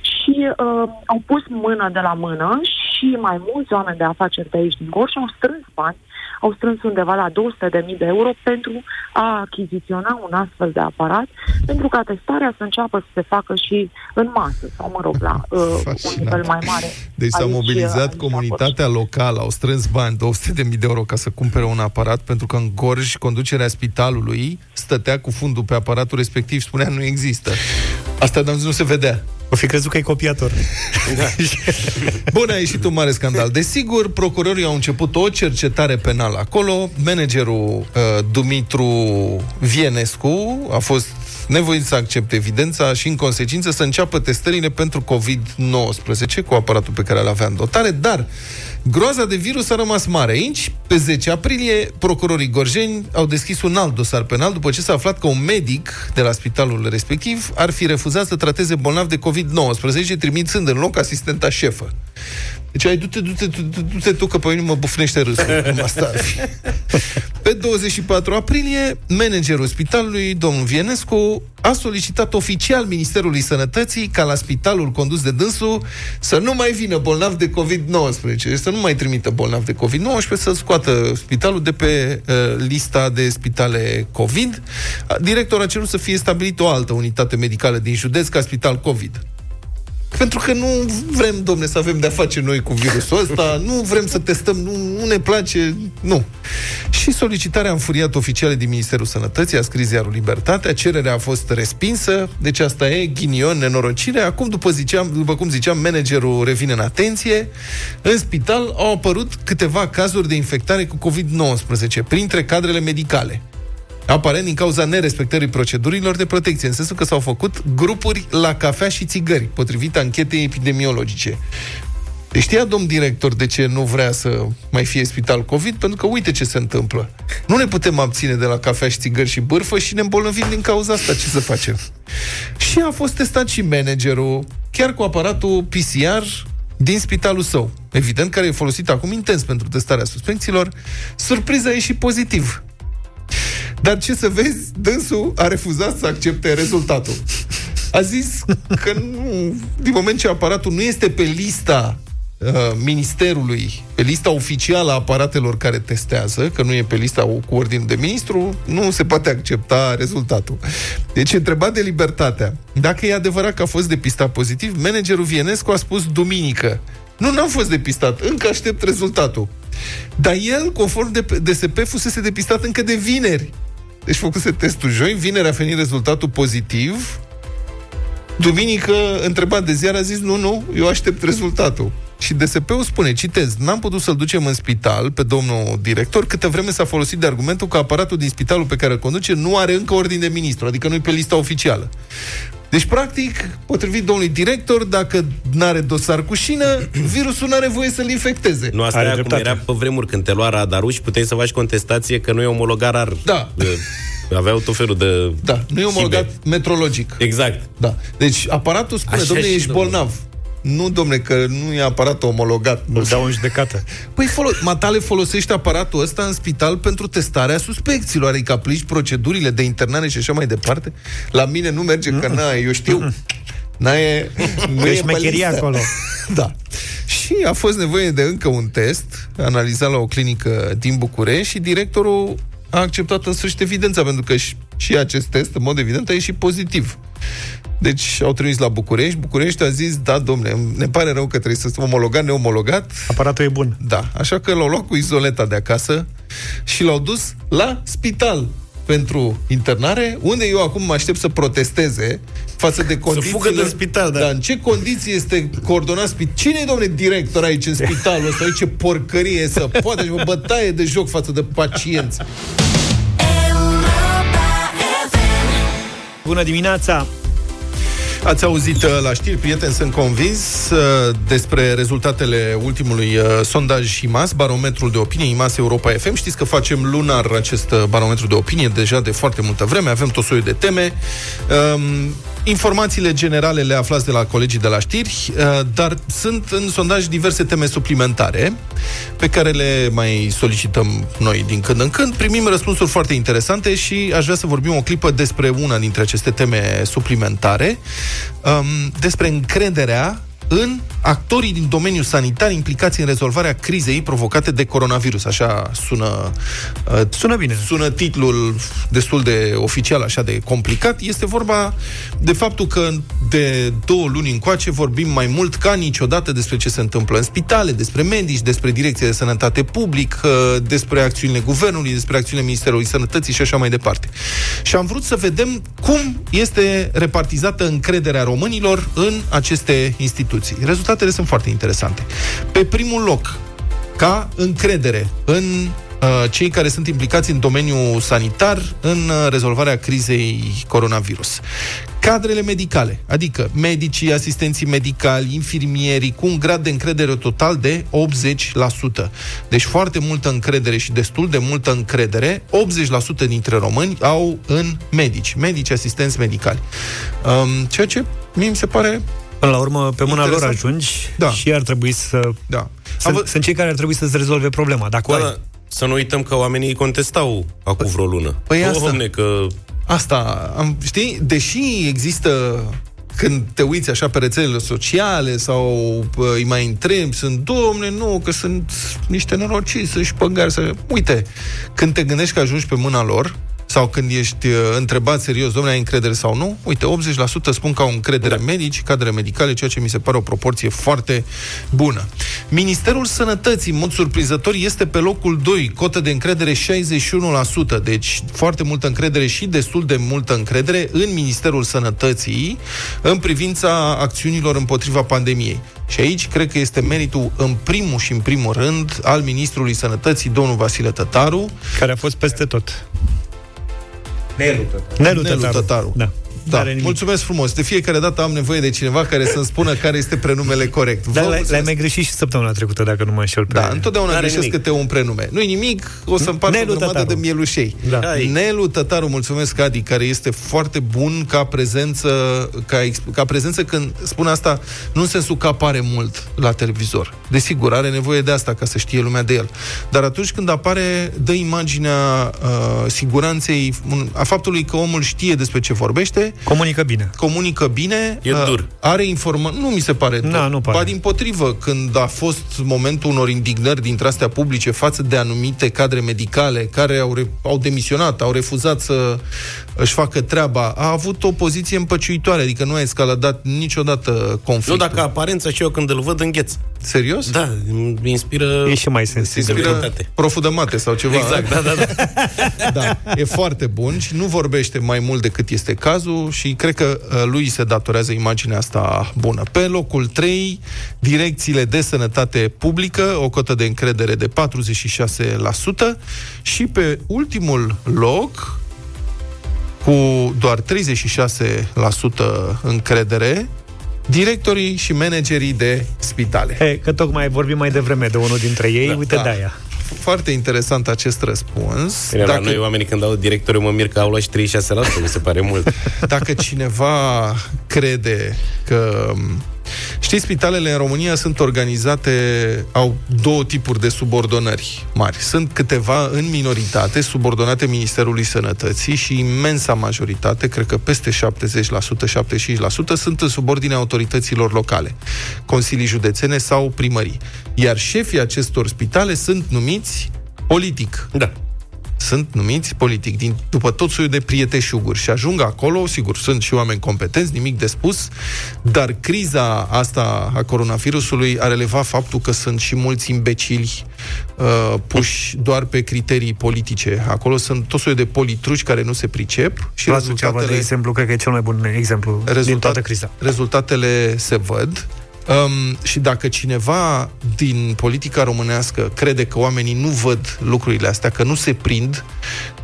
Și uh, au pus mână de la mână și mai mulți oameni de afaceri de aici din Gorj au strâns bani au strâns undeva la 200.000 de euro pentru a achiziționa un astfel de aparat, pentru ca testarea să înceapă să se facă și în masă, sau mă rog, la uh, un nivel mai mare. Deci s-a mobilizat comunitatea locală, au strâns bani, 200.000 de euro ca să cumpere un aparat, pentru că în Gorj conducerea spitalului stătea cu fundul pe aparatul respectiv, spunea nu există. Asta nu se vedea. O fi crezut că e copiator. Da. Bun, a ieșit un mare scandal. Desigur, procurorii au început o cercetare penală acolo. Managerul uh, Dumitru Vienescu a fost nevoit să accepte evidența și, în consecință, să înceapă testările pentru COVID-19 cu aparatul pe care îl avea în dotare, dar groaza de virus a rămas mare. Aici, pe 10 aprilie, procurorii gorjeni au deschis un alt dosar penal după ce s-a aflat că un medic de la spitalul respectiv ar fi refuzat să trateze bolnavi de COVID-19, trimițând în loc asistenta șefă. Deci ai du-te, du-te, du-te, du-te tu, că pe mine mă bufnește râsul. Cum asta ar fi. Pe 24 aprilie, managerul spitalului, domnul Vienescu, a solicitat oficial Ministerului Sănătății ca la spitalul condus de dânsul să nu mai vină bolnav de COVID-19, să nu mai trimită bolnav de COVID-19, să scoată spitalul de pe uh, lista de spitale COVID. Directorul a cerut să fie stabilit o altă unitate medicală din județ ca spital COVID. Pentru că nu vrem, domne, să avem de-a face noi cu virusul ăsta, nu vrem să testăm, nu, nu ne place, nu. Și solicitarea a înfuriat oficiale din Ministerul Sănătății, a scris ziarul Libertatea, cererea a fost respinsă, deci asta e ghinion, nenorocire. Acum, după, ziceam, după cum ziceam, managerul revine în atenție. În spital au apărut câteva cazuri de infectare cu COVID-19, printre cadrele medicale aparent din cauza nerespectării procedurilor de protecție, în sensul că s-au făcut grupuri la cafea și țigări, potrivit anchetei epidemiologice. Deci știa domn director de ce nu vrea să mai fie spital COVID? Pentru că uite ce se întâmplă. Nu ne putem abține de la cafea și țigări și bârfă și ne îmbolnăvim din cauza asta. Ce să facem? Și a fost testat și managerul, chiar cu aparatul PCR din spitalul său. Evident, care e folosit acum intens pentru testarea suspecțiilor. Surpriza e și pozitiv. Dar ce să vezi, dânsul a refuzat să accepte rezultatul. A zis că nu, din moment ce aparatul nu este pe lista uh, ministerului, pe lista oficială a aparatelor care testează, că nu e pe lista cu ordine de ministru, nu se poate accepta rezultatul. Deci, întrebat de libertatea, dacă e adevărat că a fost depistat pozitiv, managerul Vienescu a spus duminică, nu, n-am fost depistat, încă aștept rezultatul. Dar el, conform de DSP, fusese depistat încă de vineri. Deci făcuse testul joi, vineri a venit rezultatul pozitiv, duminică, întrebat de ziar, a zis, nu, nu, eu aștept rezultatul. Și DSP-ul spune, citez, n-am putut să-l ducem în spital pe domnul director câtă vreme s-a folosit de argumentul că aparatul din spitalul pe care îl conduce nu are încă ordine de ministru, adică nu-i pe lista oficială. Deci, practic, potrivit domnului director, dacă n-are dosar cu șină, virusul n-are voie să-l infecteze. Nu, asta era cum era pe vremuri când te lua radarul și puteai să faci contestație că nu e omologat rar. Da. De, aveau tot felul de... Da, nu e omologat hibe. metrologic. Exact. Da. Deci aparatul spune, domnule, ești bolnav. Nu, domne, că nu e aparat omologat. Nu dau în judecată. Păi, folo- Matale folosește aparatul ăsta în spital pentru testarea suspecților, adică aplici procedurile de internare și așa mai departe. La mine nu merge, mm că na, eu știu. Mm-mm. N-e, nu e mecherie acolo. da. Și a fost nevoie de încă un test, analizat la o clinică din București și directorul a acceptat în sfârșit evidența, pentru că și, și acest test, în mod evident, a ieșit pozitiv. Deci au trimis la București. București a zis, da, domne, ne pare rău că trebuie să omologat, neomologat. Aparatul e bun. Da, așa că l-au luat cu izoleta de acasă și l-au dus la spital pentru internare, unde eu acum mă aștept să protesteze față de condiții. Să fugă din spital, da. da. în ce condiții este coordonat spital? Cine e, domnule, director aici în spitalul ăsta? Ce porcărie să poate și o bătaie de joc față de pacienți. Bună dimineața! Ați auzit uh, la știri, prieteni, sunt convins uh, despre rezultatele ultimului uh, sondaj IMAS, barometrul de opinie IMAS Europa FM. Știți că facem lunar acest barometru de opinie deja de foarte multă vreme, avem tot soiul de teme. Um, informațiile generale le aflați de la colegii de la știri, dar sunt în sondaj diverse teme suplimentare pe care le mai solicităm noi din când în când. Primim răspunsuri foarte interesante și aș vrea să vorbim o clipă despre una dintre aceste teme suplimentare um, despre încrederea în actorii din domeniul sanitar implicați în rezolvarea crizei provocate de coronavirus. Așa sună, uh, sună bine. Sună titlul destul de oficial, așa de complicat. Este vorba de faptul că de două luni încoace vorbim mai mult ca niciodată despre ce se întâmplă în spitale, despre medici, despre Direcția de Sănătate Public, uh, despre acțiunile Guvernului, despre acțiunile Ministerului Sănătății și așa mai departe. Și am vrut să vedem cum este repartizată încrederea românilor în aceste instituții instituții. Rezultatele sunt foarte interesante. Pe primul loc, ca încredere în uh, cei care sunt implicați în domeniul sanitar în uh, rezolvarea crizei coronavirus. Cadrele medicale, adică medicii, asistenții medicali, infirmierii, cu un grad de încredere total de 80%. Deci foarte multă încredere și destul de multă încredere, 80% dintre români au în medici, medici, asistenți medicali. Um, ceea ce mie mi se pare Până la urmă, pe mâna Interesant. lor ajungi da. și ar trebui să... Da. Sunt, sunt cei care ar trebui să-ți rezolve problema. Dacă da, ai... da. Să nu uităm că oamenii contestau acum vreo lună. Păi asta. Domne, că... Asta, am, știi, deși există când te uiți așa pe rețelele sociale sau uh, îi mai întrebi, sunt, domne, nu, că sunt niște norocii să-și păgari, să... Uite, când te gândești că ajungi pe mâna lor, sau când ești uh, întrebat serios, domnule, ai încredere sau nu, uite, 80% spun că au încredere da. medici, cadre medicale, ceea ce mi se pare o proporție foarte bună. Ministerul Sănătății, în mod surprinzător, este pe locul 2, cotă de încredere 61%, deci foarte multă încredere și destul de multă încredere în Ministerul Sănătății în privința acțiunilor împotriva pandemiei. Și aici cred că este meritul în primul și în primul rând al Ministrului Sănătății, domnul Vasile Tătaru. Care a fost peste tot. Nelu Tătaru. Nelu Tătaru. Nelu Tătaru. Da. Da, mulțumesc frumos. De fiecare dată am nevoie de cineva care să-mi spună care este prenumele corect. Dar l-ai, l-ai mai greșit și săptămâna trecută, dacă nu mă înșel pe... Da, întotdeauna N-are greșesc nimic. câte un prenume. Nu-i nimic, o să împart Nelu o grămadă de mielușei. Da. Nelu Tătaru, mulțumesc, Adi, care este foarte bun ca prezență, ca, ca prezență când spun asta, nu în sensul că apare mult la televizor. Desigur, are nevoie de asta ca să știe lumea de el. Dar atunci când apare, dă imaginea uh, siguranței, a faptului că omul știe despre ce vorbește, Comunică bine. Comunică bine. E uh, dur. Are informații. Nu mi se pare. Na, nu pare. Ba din potrivă, când a fost momentul unor indignări dintre astea publice față de anumite cadre medicale care au, re- au demisionat, au refuzat să își facă treaba, a avut o poziție împăciuitoare, adică nu a escaladat niciodată conflictul. Nu, dacă aparența și eu când îl văd îngheț. Serios? Da, îmi inspiră... E și mai sensibil. Inspiră proful de mate sau ceva. Exact, da, da, da. da. E foarte bun și nu vorbește mai mult decât este cazul și cred că uh, lui se datorează imaginea asta bună. Pe locul 3, direcțiile de sănătate publică, o cotă de încredere de 46% și pe ultimul loc, cu doar 36% încredere, directorii și managerii de spitale. He, că tocmai vorbim mai devreme de unul dintre ei, da, uite da. de-aia. Foarte interesant acest răspuns. Bine, Dacă... la noi oamenii când au directori mă mir că au luat și 36%, mi se pare mult. Dacă cineva crede că Știți, spitalele în România sunt organizate, au două tipuri de subordonări mari. Sunt câteva în minoritate, subordonate Ministerului Sănătății și imensa majoritate, cred că peste 70%, 75%, sunt în subordinea autorităților locale, consilii județene sau primării. Iar șefii acestor spitale sunt numiți politic. Da sunt numiți politic, din, după tot soiul de prieteșuguri și ajung acolo, sigur, sunt și oameni competenți, nimic de spus, dar criza asta a coronavirusului a relevat faptul că sunt și mulți imbecili uh, puși doar pe criterii politice. Acolo sunt tot soiul de politruci care nu se pricep și rezultatele... de exemplu, cred că e cel mai bun exemplu rezultat, din toată criza. Rezultatele se văd Um, și dacă cineva din politica românească crede că oamenii nu văd lucrurile astea, că nu se prind,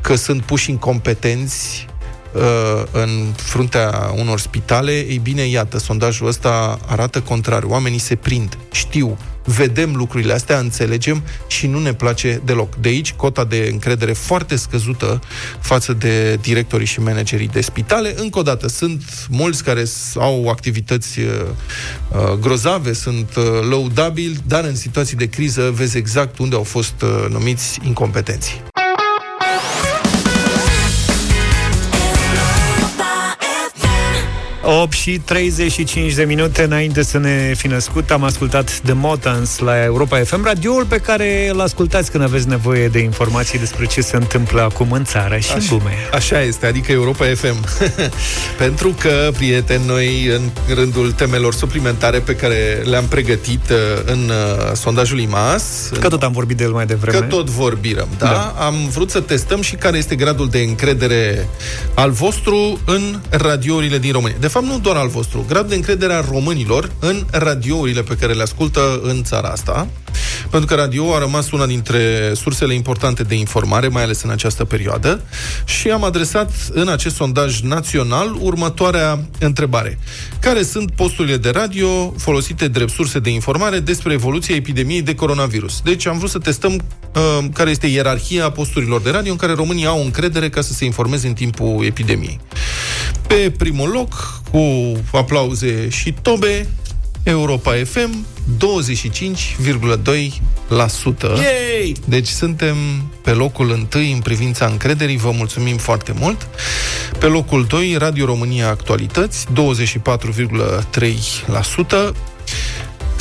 că sunt puși incompetenți uh, în fruntea unor spitale, ei bine, iată, sondajul ăsta arată contrar. Oamenii se prind, știu, vedem lucrurile astea, înțelegem și nu ne place deloc. De aici, cota de încredere foarte scăzută față de directorii și managerii de spitale. Încă o dată, sunt mulți care au activități uh, uh grozave, sunt uh, lăudabili, dar în situații de criză vezi exact unde au fost uh, numiți incompetenți. 8 și 35 de minute înainte să ne fi născut, am ascultat The Motans la Europa FM, radioul pe care îl ascultați când aveți nevoie de informații despre ce se întâmplă acum în țară și așa, în lume. Așa este, adică Europa FM. Pentru că, prieteni, noi, în rândul temelor suplimentare pe care le-am pregătit uh, în uh, sondajul IMAS... Că tot am vorbit de el mai devreme. Că tot vorbim, da? da? Am vrut să testăm și care este gradul de încredere al vostru în radiourile din România. De fapt, nu doar al vostru, grad de încredere a românilor în radiourile pe care le ascultă în țara asta, pentru că radio a rămas una dintre sursele importante de informare, mai ales în această perioadă, și am adresat în acest sondaj național următoarea întrebare. Care sunt posturile de radio folosite drept surse de informare despre evoluția epidemiei de coronavirus? Deci am vrut să testăm uh, care este ierarhia posturilor de radio în care românii au încredere ca să se informeze în timpul epidemiei. Pe primul loc, cu aplauze și tobe, Europa FM 25,2%. Yay! Deci suntem pe locul întâi în privința încrederii, vă mulțumim foarte mult. Pe locul 2, Radio România Actualități, 24,3%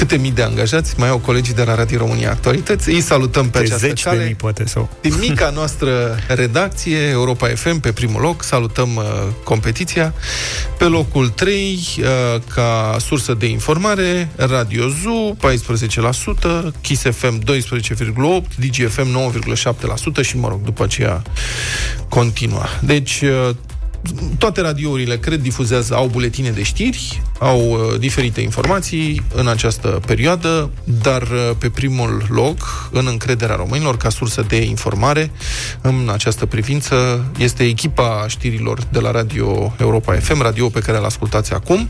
câte mii de angajați mai au colegii de la Radio România Actualități. Îi salutăm pe De această 10 cale. de mii, poate, sau... Din mica noastră redacție, Europa FM, pe primul loc, salutăm uh, competiția. Pe locul 3, uh, ca sursă de informare, Radio Zoo, 14%, Kiss FM, 12,8%, DGFM, 9,7% și, mă rog, după aceea continua. Deci, uh, toate radiourile, cred, difuzează, au buletine de știri, au uh, diferite informații în această perioadă, dar uh, pe primul loc, în încrederea românilor, ca sursă de informare, în această privință, este echipa știrilor de la Radio Europa FM, radio pe care îl ascultați acum,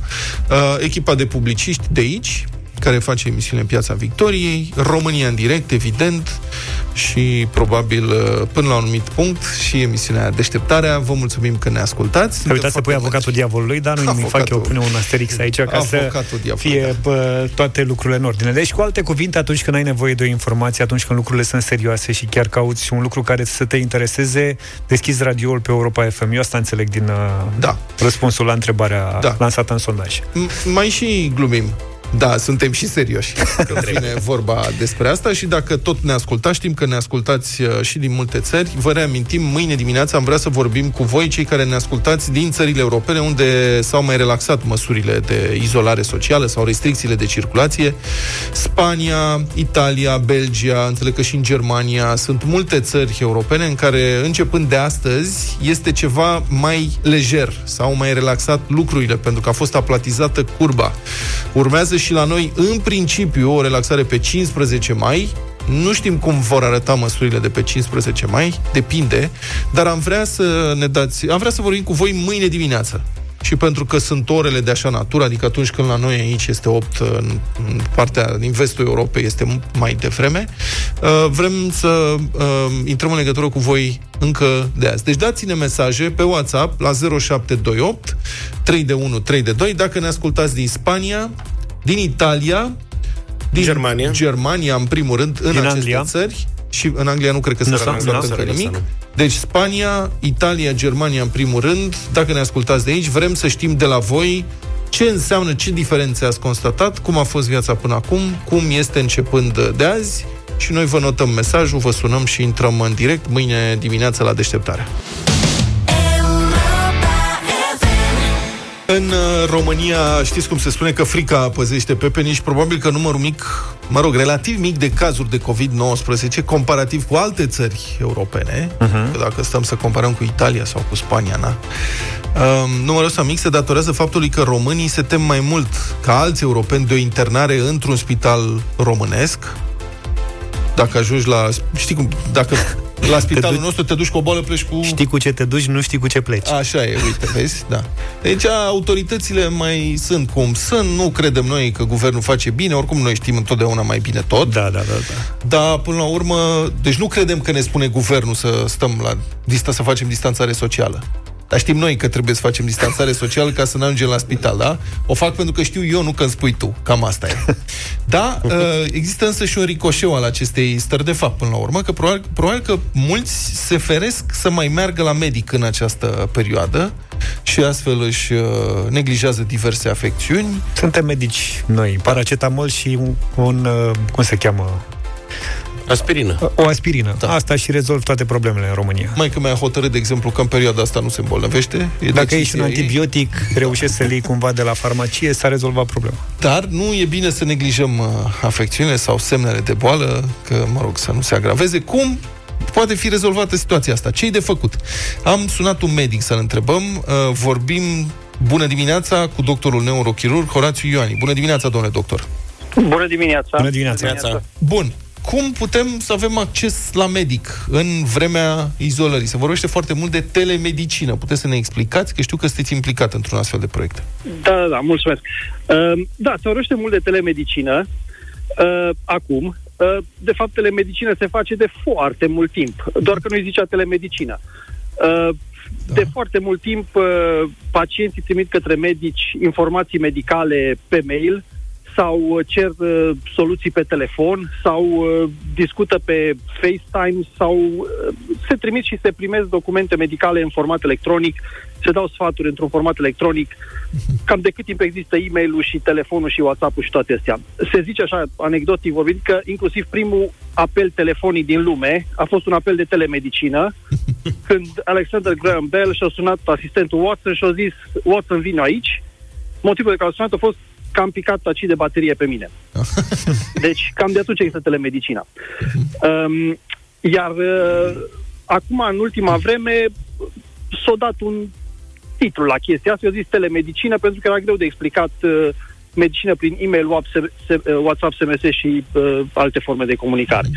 uh, echipa de publiciști de aici, care face emisiune în Piața Victoriei, România în direct, evident, și probabil uh, până la un anumit punct și emisiunea Deșteptarea. Vă mulțumim că ne ascultați. Ai uitat să pui avocatul diavolului, dar nu nimic, fac eu, pune un asterix aici ca Avocatul să diavolului, fie bă, toate lucrurile în ordine. Deci, cu alte cuvinte, atunci când ai nevoie de o informație, atunci când lucrurile sunt serioase și chiar cauți un lucru care să te intereseze, deschizi radioul pe Europa FM. Eu asta înțeleg din uh, da. răspunsul la întrebarea Da. lansată în sondaj. M- mai și glumim. Da, suntem și serioși când vine vorba despre asta și dacă tot ne ascultați, știm că ne ascultați uh, și din multe țări. Vă reamintim, mâine dimineață am vrea să vorbim cu voi, cei care ne ascultați din țările europene unde s-au mai relaxat măsurile de izolare socială sau restricțiile de circulație. Spania, Italia, Belgia, înțeleg că și în Germania sunt multe țări europene în care, începând de astăzi, este ceva mai lejer sau mai relaxat lucrurile, pentru că a fost aplatizată curba. Urmează și la noi, în principiu, o relaxare pe 15 mai, nu știm cum vor arăta măsurile de pe 15 mai, depinde, dar am vrea să ne dați, am vrea să vorbim cu voi mâine dimineață. Și pentru că sunt orele de așa natură, adică atunci când la noi aici este 8, în, în partea din vestul Europei este mai devreme, uh, vrem să uh, intrăm în legătură cu voi încă de azi. Deci dați-ne mesaje pe WhatsApp la 0728 3 de 1 3 de 2 dacă ne ascultați din Spania, din Italia, din Germania. Germania, în primul rând, în Din aceste Anglia. țări. Și în Anglia nu cred că Nu s-a s-a- relaxat nu s-a încă relaxat, nimic. nu. Deci Spania, Italia, Germania în primul rând. Dacă ne ascultați de aici, vrem să știm de la voi ce înseamnă, ce diferențe ați constatat, cum a fost viața până acum, cum este începând de azi și noi vă notăm mesajul, vă sunăm și intrăm în direct mâine dimineață la deșteptare. În uh, România, știți cum se spune că frica păzește pepenici, probabil că numărul mic, mă rog, relativ mic de cazuri de COVID-19, comparativ cu alte țări europene, uh-huh. că dacă stăm să comparăm cu Italia sau cu Spania, na, um, numărul ăsta mic se datorează faptului că românii se tem mai mult ca alți europeni de o internare într-un spital românesc, dacă ajungi la, știi cum, dacă la spitalul duci- nostru te duci cu o boală, pleci cu... Știi cu ce te duci, nu știi cu ce pleci. Așa e, uite, vezi? Da. Deci autoritățile mai sunt cum sunt, nu credem noi că guvernul face bine, oricum noi știm întotdeauna mai bine tot. Da, da, da, da. Dar până la urmă, deci nu credem că ne spune guvernul să stăm la dista, să facem distanțare socială. Dar știm noi că trebuie să facem distanțare socială ca să nu ajungem la spital, da? O fac pentru că știu eu, nu că îmi spui tu. Cam asta e. Da, uh, există însă și un ricoșeu al acestei stări de fapt, până la urmă, că probabil, probabil că mulți se feresc să mai meargă la medic în această perioadă și astfel își uh, neglijează diverse afecțiuni. Suntem medici noi, paracetamol și un, un uh, cum se cheamă? Aspirină. O aspirină. Da. Asta și rezolv toate problemele în România. Mai că mi-a hotărât, de exemplu, că în perioada asta nu se îmbolnăvește. E Dacă ești decizia un ei. antibiotic, reușești să-l iei cumva de la farmacie, s-a rezolvat problema. Dar nu e bine să neglijăm uh, afecțiunile sau semnele de boală, că, mă rog, să nu se agraveze. Cum poate fi rezolvată situația asta? Ce-i de făcut? Am sunat un medic să-l întrebăm. Uh, vorbim Bună dimineața cu doctorul neurochirurg Horațiu Ioani. Bună dimineața, domnule doctor. Bună dimineața! Bună dimineața! Bun. Cum putem să avem acces la medic în vremea izolării? Se vorbește foarte mult de telemedicină. Puteți să ne explicați? Că știu că sunteți implicat într-un astfel de proiect. Da, da, da, mulțumesc. Uh, da, se vorbește mult de telemedicină uh, acum. Uh, de fapt, telemedicină se face de foarte mult timp, doar că nu-i zicea telemedicină. Uh, da. De foarte mult timp, uh, pacienții trimit către medici informații medicale pe mail sau uh, cer uh, soluții pe telefon sau uh, discută pe FaceTime sau uh, se trimit și se primesc documente medicale în format electronic, se dau sfaturi într-un format electronic. Cam de cât timp există e-mail-ul și telefonul și WhatsApp-ul și toate astea. Se zice așa, anecdotic vorbind, că inclusiv primul apel telefonic din lume a fost un apel de telemedicină, când Alexander Graham Bell și-a sunat asistentul Watson și a zis Watson, vine aici. Motivul de care a sunat a fost că am picat taci de baterie pe mine. Deci, cam de atunci există telemedicina. Um, iar uh, acum, în ultima vreme, s-a dat un titlu la chestia asta, eu zis telemedicină, pentru că era greu de explicat uh, medicină prin e-mail, WhatsApp, SMS și uh, alte forme de comunicare.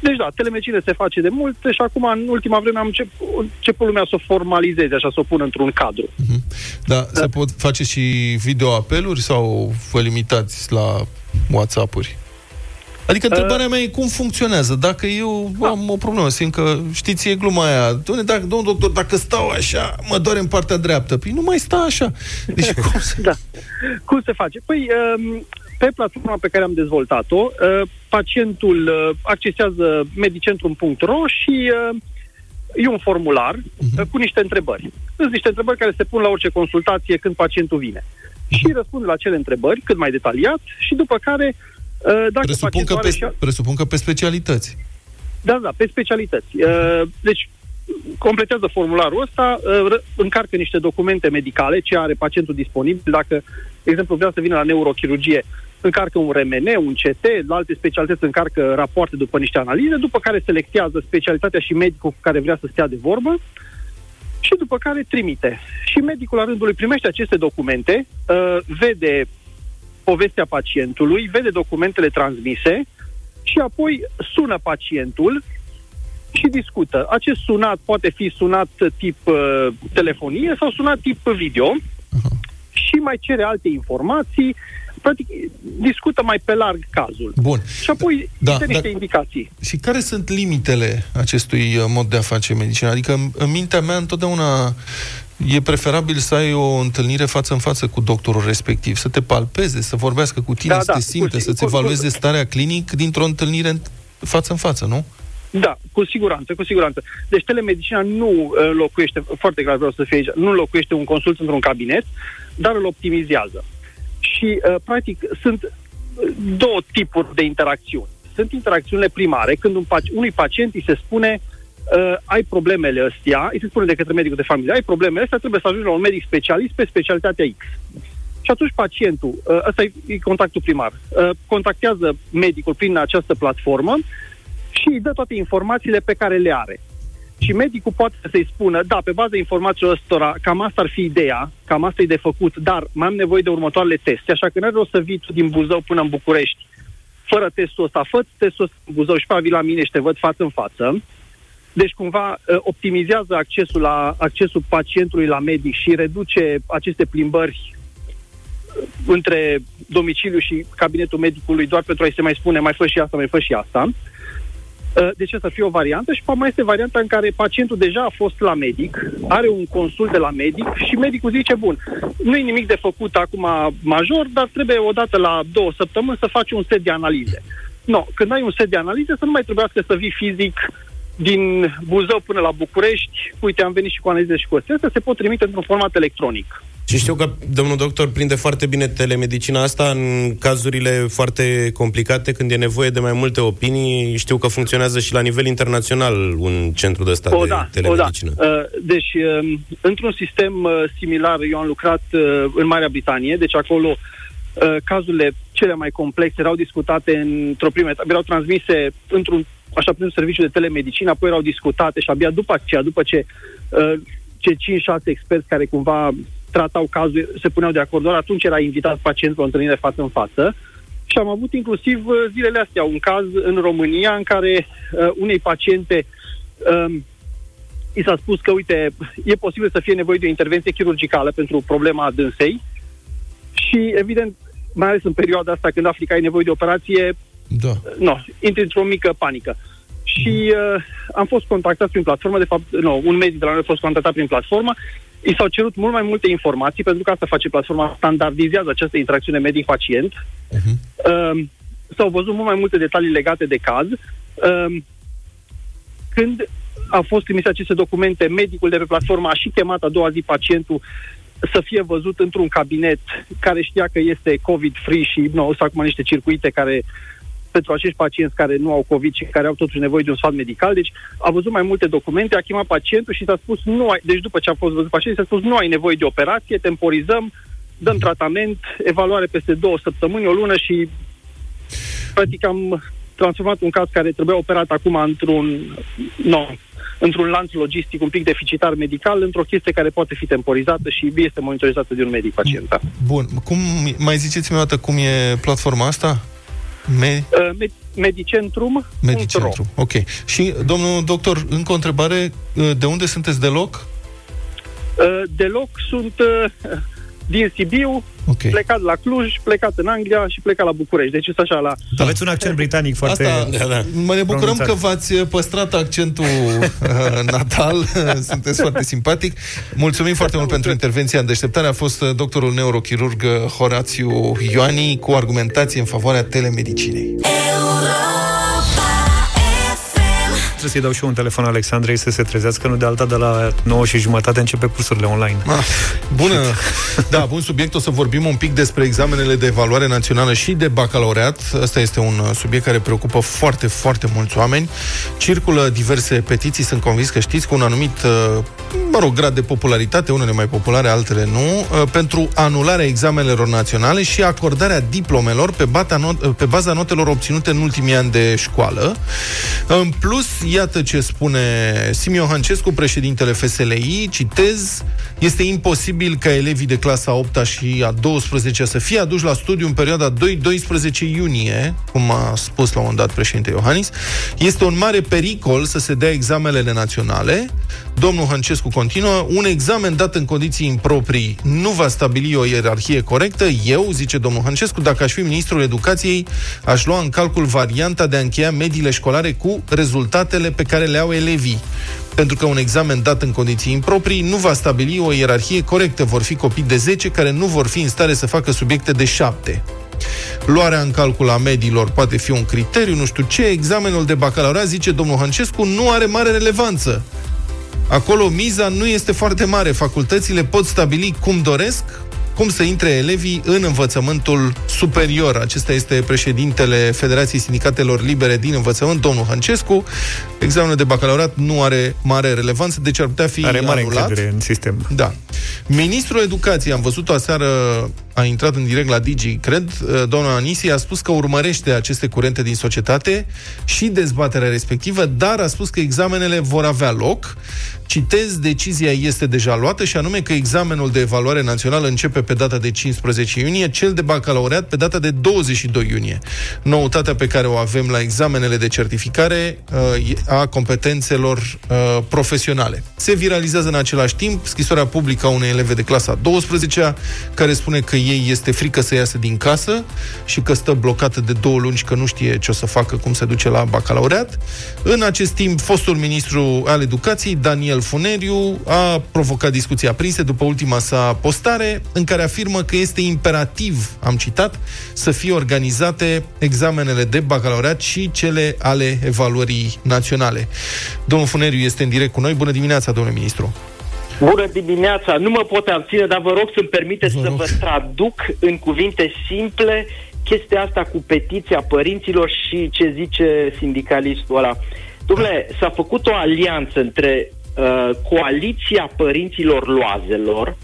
Deci da, telemedicină se face de mult și acum în ultima vreme am început, început lumea să o formalizeze, așa, să o pună într-un cadru. Uh-huh. Da, da, se pot face și videoapeluri sau vă limitați la WhatsApp-uri? Adică întrebarea mea e cum funcționează. Dacă eu da. am o problemă, simt că, știți, e gluma aia. Doamne, dacă, domnul doctor, dacă stau așa, mă doare în partea dreaptă. Păi nu mai sta așa. Deci cum se... da. Cum se face? Păi, um, pe platforma pe care am dezvoltat-o, uh, pacientul uh, accesează medicentrum.ro și uh, e un formular uh-huh. cu niște întrebări. Sunt niște întrebări care se pun la orice consultație când pacientul vine. Uh-huh. Și răspunde la acele întrebări cât mai detaliat și după care Uh, dacă presupun, că pe, și... presupun că pe specialități. Da, da, pe specialități. Uh, deci, completează formularul ăsta, uh, încarcă niște documente medicale, ce are pacientul disponibil. Dacă, de exemplu, vrea să vină la neurochirurgie, încarcă un RMN, un CT, la alte specialități încarcă rapoarte după niște analize, după care selectează specialitatea și medicul cu care vrea să stea de vorbă și după care trimite. Și medicul la rândul lui primește aceste documente, uh, vede povestea pacientului, vede documentele transmise și apoi sună pacientul și discută. Acest sunat poate fi sunat tip uh, telefonie sau sunat tip video uh-huh. și mai cere alte informații, practic discută mai pe larg cazul. Bun. Și apoi da, niște da, indicații. Și care sunt limitele acestui uh, mod de a face medicină? Adică în, în mintea mea întotdeauna e preferabil să ai o întâlnire față în față cu doctorul respectiv, să te palpeze, să vorbească cu tine, da, să da, te simte, să-ți evalueze starea clinic dintr-o întâlnire față în față, nu? Da, cu siguranță, cu siguranță. Deci telemedicina nu uh, locuiește, foarte clar vreau să fie aici, nu locuiește un consult într-un cabinet, dar îl optimizează. Și, uh, practic, sunt uh, două tipuri de interacțiuni. Sunt interacțiunile primare, când un, unui pacient îi se spune uh, uh, ai problemele astea, îi se spune de către medicul de familie, ai problemele astea, trebuie să ajungi la un medic specialist pe specialitatea X. Și atunci pacientul, uh, ăsta e contactul primar, uh, contactează medicul prin această platformă și îi dă toate informațiile pe care le are. Și medicul poate să-i spună, da, pe baza informațiilor ăstora, cam asta ar fi ideea, cam asta e de făcut, dar mai am nevoie de următoarele teste, așa că nu are rost să vii tu din Buzău până în București fără testul ăsta. Fă testul ăsta în Buzău și pe la mine și te văd față în față. Deci cumva uh, optimizează accesul, la, accesul pacientului la medic și reduce aceste plimbări uh, între domiciliu și cabinetul medicului doar pentru a-i se mai spune mai fă și asta, mai fă și asta. Uh, deci asta ar fi o variantă și mai este varianta în care pacientul deja a fost la medic, are un consult de la medic și medicul zice, bun, nu e nimic de făcut acum major, dar trebuie odată la două săptămâni să faci un set de analize. No, când ai un set de analize, să nu mai trebuiască să vii fizic din Buzău până la București, uite, am venit și cu analize și cu astea, se pot trimite într-un format electronic. Și știu că domnul doctor prinde foarte bine telemedicina asta în cazurile foarte complicate, când e nevoie de mai multe opinii. Știu că funcționează și la nivel internațional un centru de stat o, de da, telemedicină. O, da. Uh, deci, um, într-un sistem uh, similar, eu am lucrat uh, în Marea Britanie, deci acolo cazurile cele mai complexe erau discutate într-o primă etapă, erau transmise într-un așa prin serviciu de telemedicină, apoi erau discutate și abia după aceea, după ce uh, cei 5-6 experți care cumva tratau cazul se puneau de acord, doar atunci era invitat pacientul la întâlnire față în față. Și am avut inclusiv uh, zilele astea un caz în România în care uh, unei paciente uh, i s-a spus că, uite, e posibil să fie nevoie de o intervenție chirurgicală pentru problema dânsei și, evident, mai ales în perioada asta când afli că ai nevoie de operație, da. No, intri într-o mică panică. și uh, am fost contactat prin platformă, de fapt, nu, un medic de la noi a fost contactat prin platformă, i s-au cerut mult mai multe informații, pentru că asta face platforma, standardizează această interacțiune medic-pacient. Uh-huh. Uh, s-au văzut mult mai multe detalii legate de caz. Uh, când a fost trimise aceste documente, medicul de pe platformă a și chemat a doua zi pacientul să fie văzut într-un cabinet care știa că este COVID-free și nu, o să acum niște circuite care pentru acești pacienți care nu au COVID și care au totuși nevoie de un sfat medical. Deci a văzut mai multe documente, a chemat pacientul și s-a spus nu ai, deci după ce a fost văzut pacientul, s-a spus nu ai nevoie de operație, temporizăm, dăm tratament, evaluare peste două săptămâni, o lună și practic am transformat un caz care trebuia operat acum într-un no, într-un lanț logistic un pic deficitar medical, într-o chestie care poate fi temporizată și este monitorizată de un medic pacient. Da. Bun. Cum, mai ziceți-mi o dată cum e platforma asta? Me... Uh, Medicentrum. Medicentrum, ok. Și, domnul doctor, încă o întrebare. Uh, de unde sunteți deloc? Uh, deloc sunt uh, din Sibiu, okay. plecat la Cluj, plecat în Anglia și plecat la București. Deci este așa la... Da. Aveți un accent britanic foarte... Asta, da, da. Mă ne bucurăm pronunțat. că v-ați păstrat accentul uh, natal. Sunteți foarte simpatic. Mulțumim foarte mult pentru intervenția în deșteptare. A fost uh, doctorul neurochirurg Horațiu Ioani cu argumentație în favoarea telemedicinei. Trebuie să-i dau și eu un telefon Alexandrei să se trezească, nu de alta de la 9 și jumătate începe cursurile online. Ah, bună! Da, bun subiect. O să vorbim un pic despre examenele de evaluare națională și de bacalaureat. Asta este un uh, subiect care preocupă foarte, foarte mulți oameni. Circulă diverse petiții, sunt convins că știți, cu un anumit, uh, mă rog, grad de popularitate, unele mai populare, altele nu, uh, pentru anularea examenelor naționale și acordarea diplomelor pe, pe baza notelor obținute în ultimii ani de școală. În plus, Iată ce spune Simion Hancescu, președintele FSLI, citez, este imposibil ca elevii de clasa 8 și a 12 să fie aduși la studiu în perioada 2-12 iunie, cum a spus la un moment dat președintele Iohannis. Este un mare pericol să se dea examenele naționale. Domnul Hancescu continuă, un examen dat în condiții improprii nu va stabili o ierarhie corectă. Eu, zice domnul Hancescu, dacă aș fi ministrul educației, aș lua în calcul varianta de a încheia mediile școlare cu rezultatele pe care le au elevii. Pentru că un examen dat în condiții improprii nu va stabili o ierarhie corectă. Vor fi copii de 10 care nu vor fi în stare să facă subiecte de 7. Luarea în calcul a mediilor poate fi un criteriu, nu știu ce. Examenul de bacalaureat, zice domnul Hancescu, nu are mare relevanță. Acolo miza nu este foarte mare. Facultățile pot stabili cum doresc, cum să intre elevii în învățământul superior. Acesta este președintele Federației Sindicatelor Libere din Învățământ, domnul Hancescu. Examenul de bacalaureat nu are mare relevanță, deci ar putea fi are mare anulat. în sistem. Da. Ministrul Educației, am văzut-o aseară, a intrat în direct la Digi, cred, doamna Anisi, a spus că urmărește aceste curente din societate și dezbaterea respectivă, dar a spus că examenele vor avea loc. Citez, decizia este deja luată și anume că examenul de evaluare națională începe pe data de 15 iunie, cel de bacalaureat pe data de 22 iunie. Noutatea pe care o avem la examenele de certificare uh, a competențelor uh, profesionale. Se viralizează în același timp scrisoarea publică a unei eleve de clasa 12 care spune că ei este frică să iasă din casă și că stă blocată de două luni și că nu știe ce o să facă, cum se duce la bacalaureat. În acest timp, fostul ministru al educației, Daniel Funeriu, a provocat discuții aprinse după ultima sa postare, în care afirmă că este imperativ, am citat, să fie organizate examenele de bacalaureat și cele ale evaluării naționale. Domnul Funeriu este în direct cu noi. Bună dimineața, domnule ministru! Bună dimineața! Nu mă pot abține, dar vă rog să-mi permiteți vă să vă traduc în cuvinte simple chestia asta cu petiția părinților și ce zice sindicalistul ăla. Dom'le, s-a făcut o alianță între uh, coaliția părinților loazelor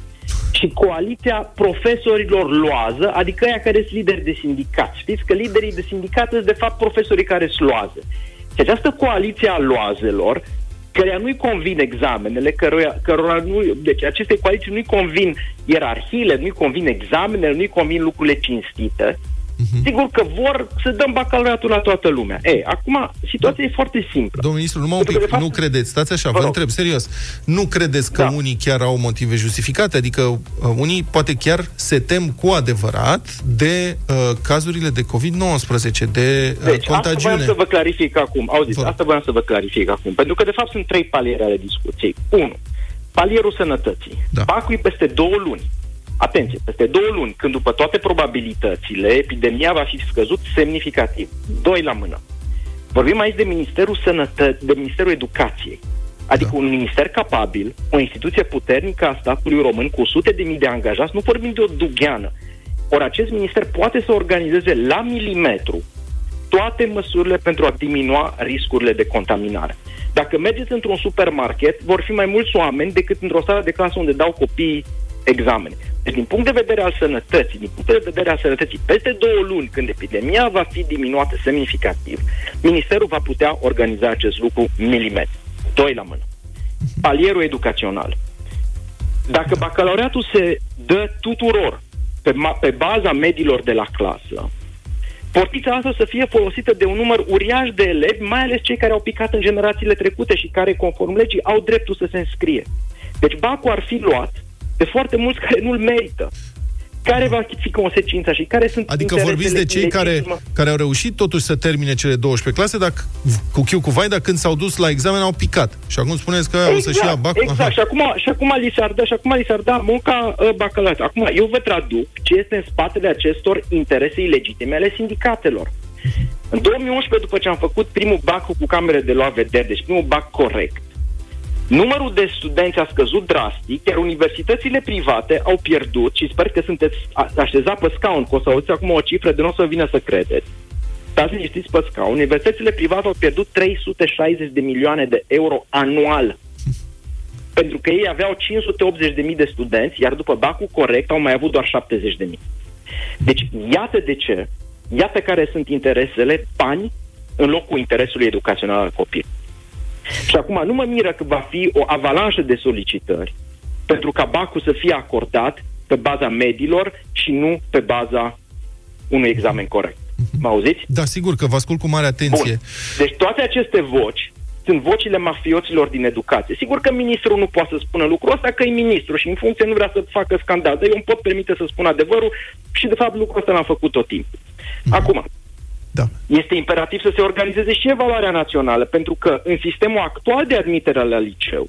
și coaliția profesorilor loază, adică aia care sunt lideri de sindicat. Știți că liderii de sindicat sunt de fapt profesorii care sunt loază. Și această coaliție a loazelor căreia nu-i convin examenele, căruia, cărora nu, deci aceste coaliții nu-i convin ierarhiile, nu-i convin examenele, nu-i convin lucrurile cinstite, Uh-huh. Sigur că vor să dăm bacalaureatul la toată lumea. Ei, acum, situația da. e foarte simplă. Domnul ministru, numai un pic, fapt... nu credeți, stați așa, vă, vă întreb, serios, nu credeți că da. unii chiar au motive justificate? Adică uh, unii poate chiar se tem cu adevărat de uh, cazurile de COVID-19, de uh, deci, contagiune. Asta vreau să vă clarific acum. Auziți, asta vreau să vă clarific acum. Pentru că, de fapt, sunt trei paliere ale discuției. Unu, palierul sănătății. Da. Bacul peste două luni. Atenție, peste două luni, când după toate probabilitățile, epidemia va fi scăzut semnificativ. Doi la mână. Vorbim aici de Ministerul Sănătății, de Ministerul Educației. Adică da. un minister capabil, o instituție puternică a statului român cu sute de mii de angajați, nu vorbim de o dugheană. Ori acest minister poate să organizeze la milimetru toate măsurile pentru a diminua riscurile de contaminare. Dacă mergeți într-un supermarket, vor fi mai mulți oameni decât într-o sală de clasă unde dau copiii examene. Deci, din punct de vedere al sănătății, din punct de vedere al sănătății, peste două luni, când epidemia va fi diminuată semnificativ, Ministerul va putea organiza acest lucru milimetri. Doi la mână. Palierul educațional. Dacă bacalaureatul se dă tuturor pe, ma- pe baza mediilor de la clasă, portița asta să fie folosită de un număr uriaș de elevi, mai ales cei care au picat în generațiile trecute și care, conform legii, au dreptul să se înscrie. Deci bacul ar fi luat de foarte mulți care nu-l merită. Care va fi consecința și care sunt Adică vorbiți de cei care, care au reușit totuși să termine cele 12 clase, dar cu chiu cu vai, dar când s-au dus la examen au picat. Și acum spuneți că exact, o să-și ia exact, bac. Exact, Aha. și acum, și acum li s-ar da, și acum li s-ar da munca uh, bacalaureat. Acum, eu vă traduc ce este în spatele acestor interese ilegitime ale sindicatelor. În 2011, după ce am făcut primul bac cu camere de luat vedere, deci primul bac corect, Numărul de studenți a scăzut drastic, iar universitățile private au pierdut, și sper că sunteți așezat pe scaun, că o să auziți acum o cifră de nu o să vină să credeți. Stați liniștiți pe scaun. Universitățile private au pierdut 360 de milioane de euro anual. Pentru că ei aveau 580.000 de studenți, iar după bacul corect au mai avut doar 70.000. Deci, iată de ce, iată care sunt interesele, bani în locul interesului educațional al copilului. Și acum nu mă miră că va fi o avalanșă de solicitări pentru ca bacul să fie acordat pe baza medilor și nu pe baza unui examen corect. Mă auziți? Da, sigur că vă ascult cu mare atenție. Bun. Deci toate aceste voci sunt vocile mafioților din educație. Sigur că ministrul nu poate să spună lucrul ăsta, că e ministru și în funcție nu vrea să facă scandal, dar eu îmi pot permite să spun adevărul și de fapt lucrul ăsta l-am făcut tot timpul. Mm-hmm. Acum, da. Este imperativ să se organizeze și evaluarea națională, pentru că în sistemul actual de admitere la liceu,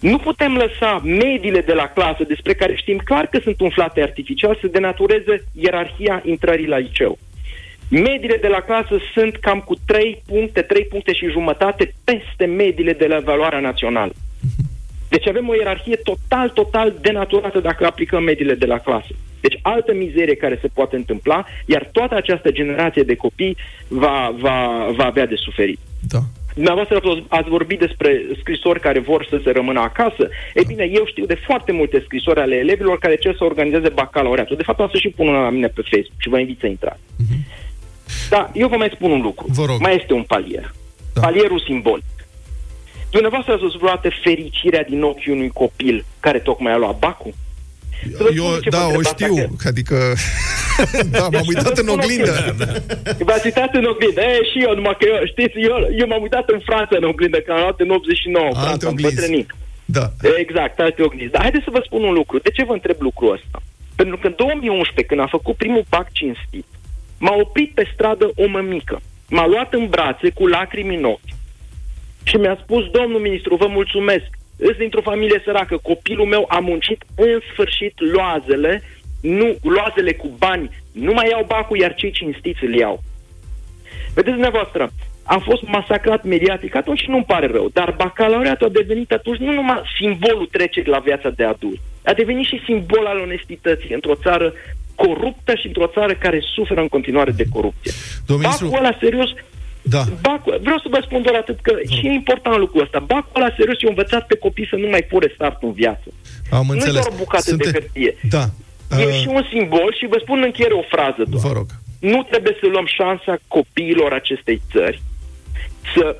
nu putem lăsa mediile de la clasă, despre care știm clar că sunt umflate artificial, să denatureze ierarhia intrării la liceu. Mediile de la clasă sunt cam cu 3 puncte, 3 puncte și jumătate peste mediile de la evaluarea națională. Deci avem o ierarhie total, total denaturată dacă aplicăm mediile de la clasă. Deci altă mizerie care se poate întâmpla, iar toată această generație de copii va, va, va avea de suferit. Da. Dumneavoastră ați vorbit despre scrisori care vor să se rămână acasă. Ei bine, eu știu de foarte multe scrisori ale elevilor care cer să organizeze bacalaureatul. De fapt, am să și pun una la mine pe Facebook și vă invit să intrați. Uh-huh. Da, eu vă mai spun un lucru. Vă rog. Mai este un palier. Da. Palierul simbolic. Dumneavoastră ați văzut vreodată fericirea din ochiul unui copil care tocmai a luat bacul? Eu, da, o știu, că... adică... da, m-am uitat în oglindă. Da, da. V-ați uitat în oglindă. E, și eu, numai că eu, știți, eu, eu m-am uitat în Franța în oglindă, că am luat în 89, în Franța, am bătrânit. Da. Exact, alte oglinzi. Dar haideți să vă spun un lucru. De ce vă întreb lucrul ăsta? Pentru că în 2011, când am făcut primul pac cinstit, m-a oprit pe stradă o mămică. M-a luat în brațe cu lacrimi în ochi și mi-a spus, domnul ministru, vă mulțumesc, îs dintr-o familie săracă, copilul meu a muncit în sfârșit loazele, nu, loazele cu bani, nu mai iau bacul, iar cei cinstiți îl iau. Vedeți dumneavoastră, am fost masacrat mediatic, atunci nu-mi pare rău, dar bacalaureatul a devenit atunci nu numai simbolul trecerii la viața de adult, a devenit și simbol al onestității într-o țară coruptă și într-o țară care suferă în continuare de corupție. Domnul Bacul ăla serios da. Bacul, vreau să vă spun doar atât că și e important lucrul ăsta. Bacul ăla serios și învățat pe copii să nu mai fure start în viață. Am nu înțeles. e doar o bucată Sunte... de hârtie. Da. E uh... și un simbol și vă spun în încheiere o frază doar. Vă rog. Nu trebuie să luăm șansa copiilor acestei țări să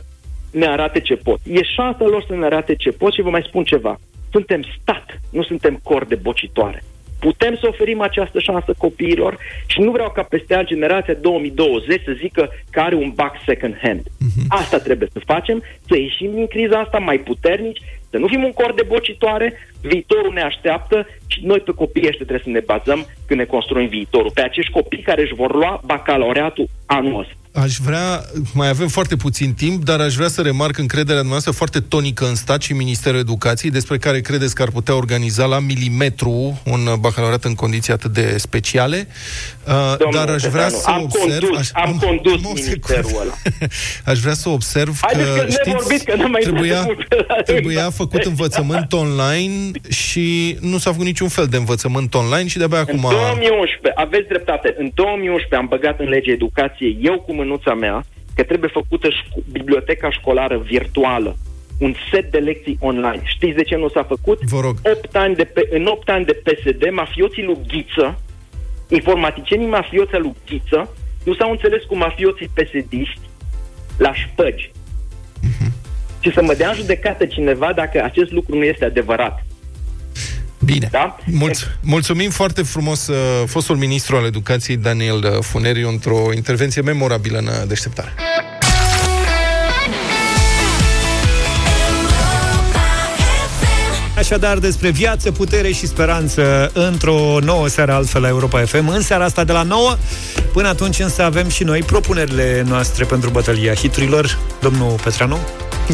ne arate ce pot. E șansa lor să ne arate ce pot și vă mai spun ceva. Suntem stat, nu suntem cor de bocitoare. Putem să oferim această șansă copiilor și nu vreau ca peste an generația 2020 să zică că are un bac second hand. Uh-huh. Asta trebuie să facem, să ieșim din criza asta mai puternici, să nu fim un cor de bocitoare, viitorul ne așteaptă și noi pe copiii ăștia trebuie să ne bazăm când ne construim viitorul. Pe acești copii care își vor lua bacalaureatul anul ăsta. Aș vrea, mai avem foarte puțin timp, dar aș vrea să remarc încrederea noastră foarte tonică în stat și Ministerul Educației, despre care credeți că ar putea organiza la milimetru un bacalaureat în condiții atât de speciale. Uh, Domnule dar aș vrea Petreanu, să am observ... condus, aș, am condus ministerul ăla. aș vrea să observ Haideți că, că ne știți, vorbiți, că nu mai trebuia, trebuie trebuia făcut învățământ online și nu s-a făcut niciun fel de învățământ online și de-abia acum... În 2011, aveți dreptate, în 2011 am băgat în legea educației, eu cu mânuța mea, că trebuie făcută șco- biblioteca școlară virtuală, un set de lecții online. Știți de ce nu s-a făcut? Vă rog. 8 ani de pe, în 8 ani de PSD, mafioții lui Ghiță, informaticienii mafioții lui Ghiță, nu s-au înțeles cu mafioții psd la șpăgi. Și să mă dea în judecată cineva dacă acest lucru nu este adevărat. Bine. Da? Mulț- mulțumim foarte frumos uh, fostul ministru al educației Daniel uh, Funeriu într-o intervenție memorabilă în uh, deșteptare. Așadar, despre viață, putere și speranță într-o nouă seară altfel la Europa FM. În seara asta de la 9, până atunci însă avem și noi propunerile noastre pentru bătălia hiturilor. Domnul Petranu?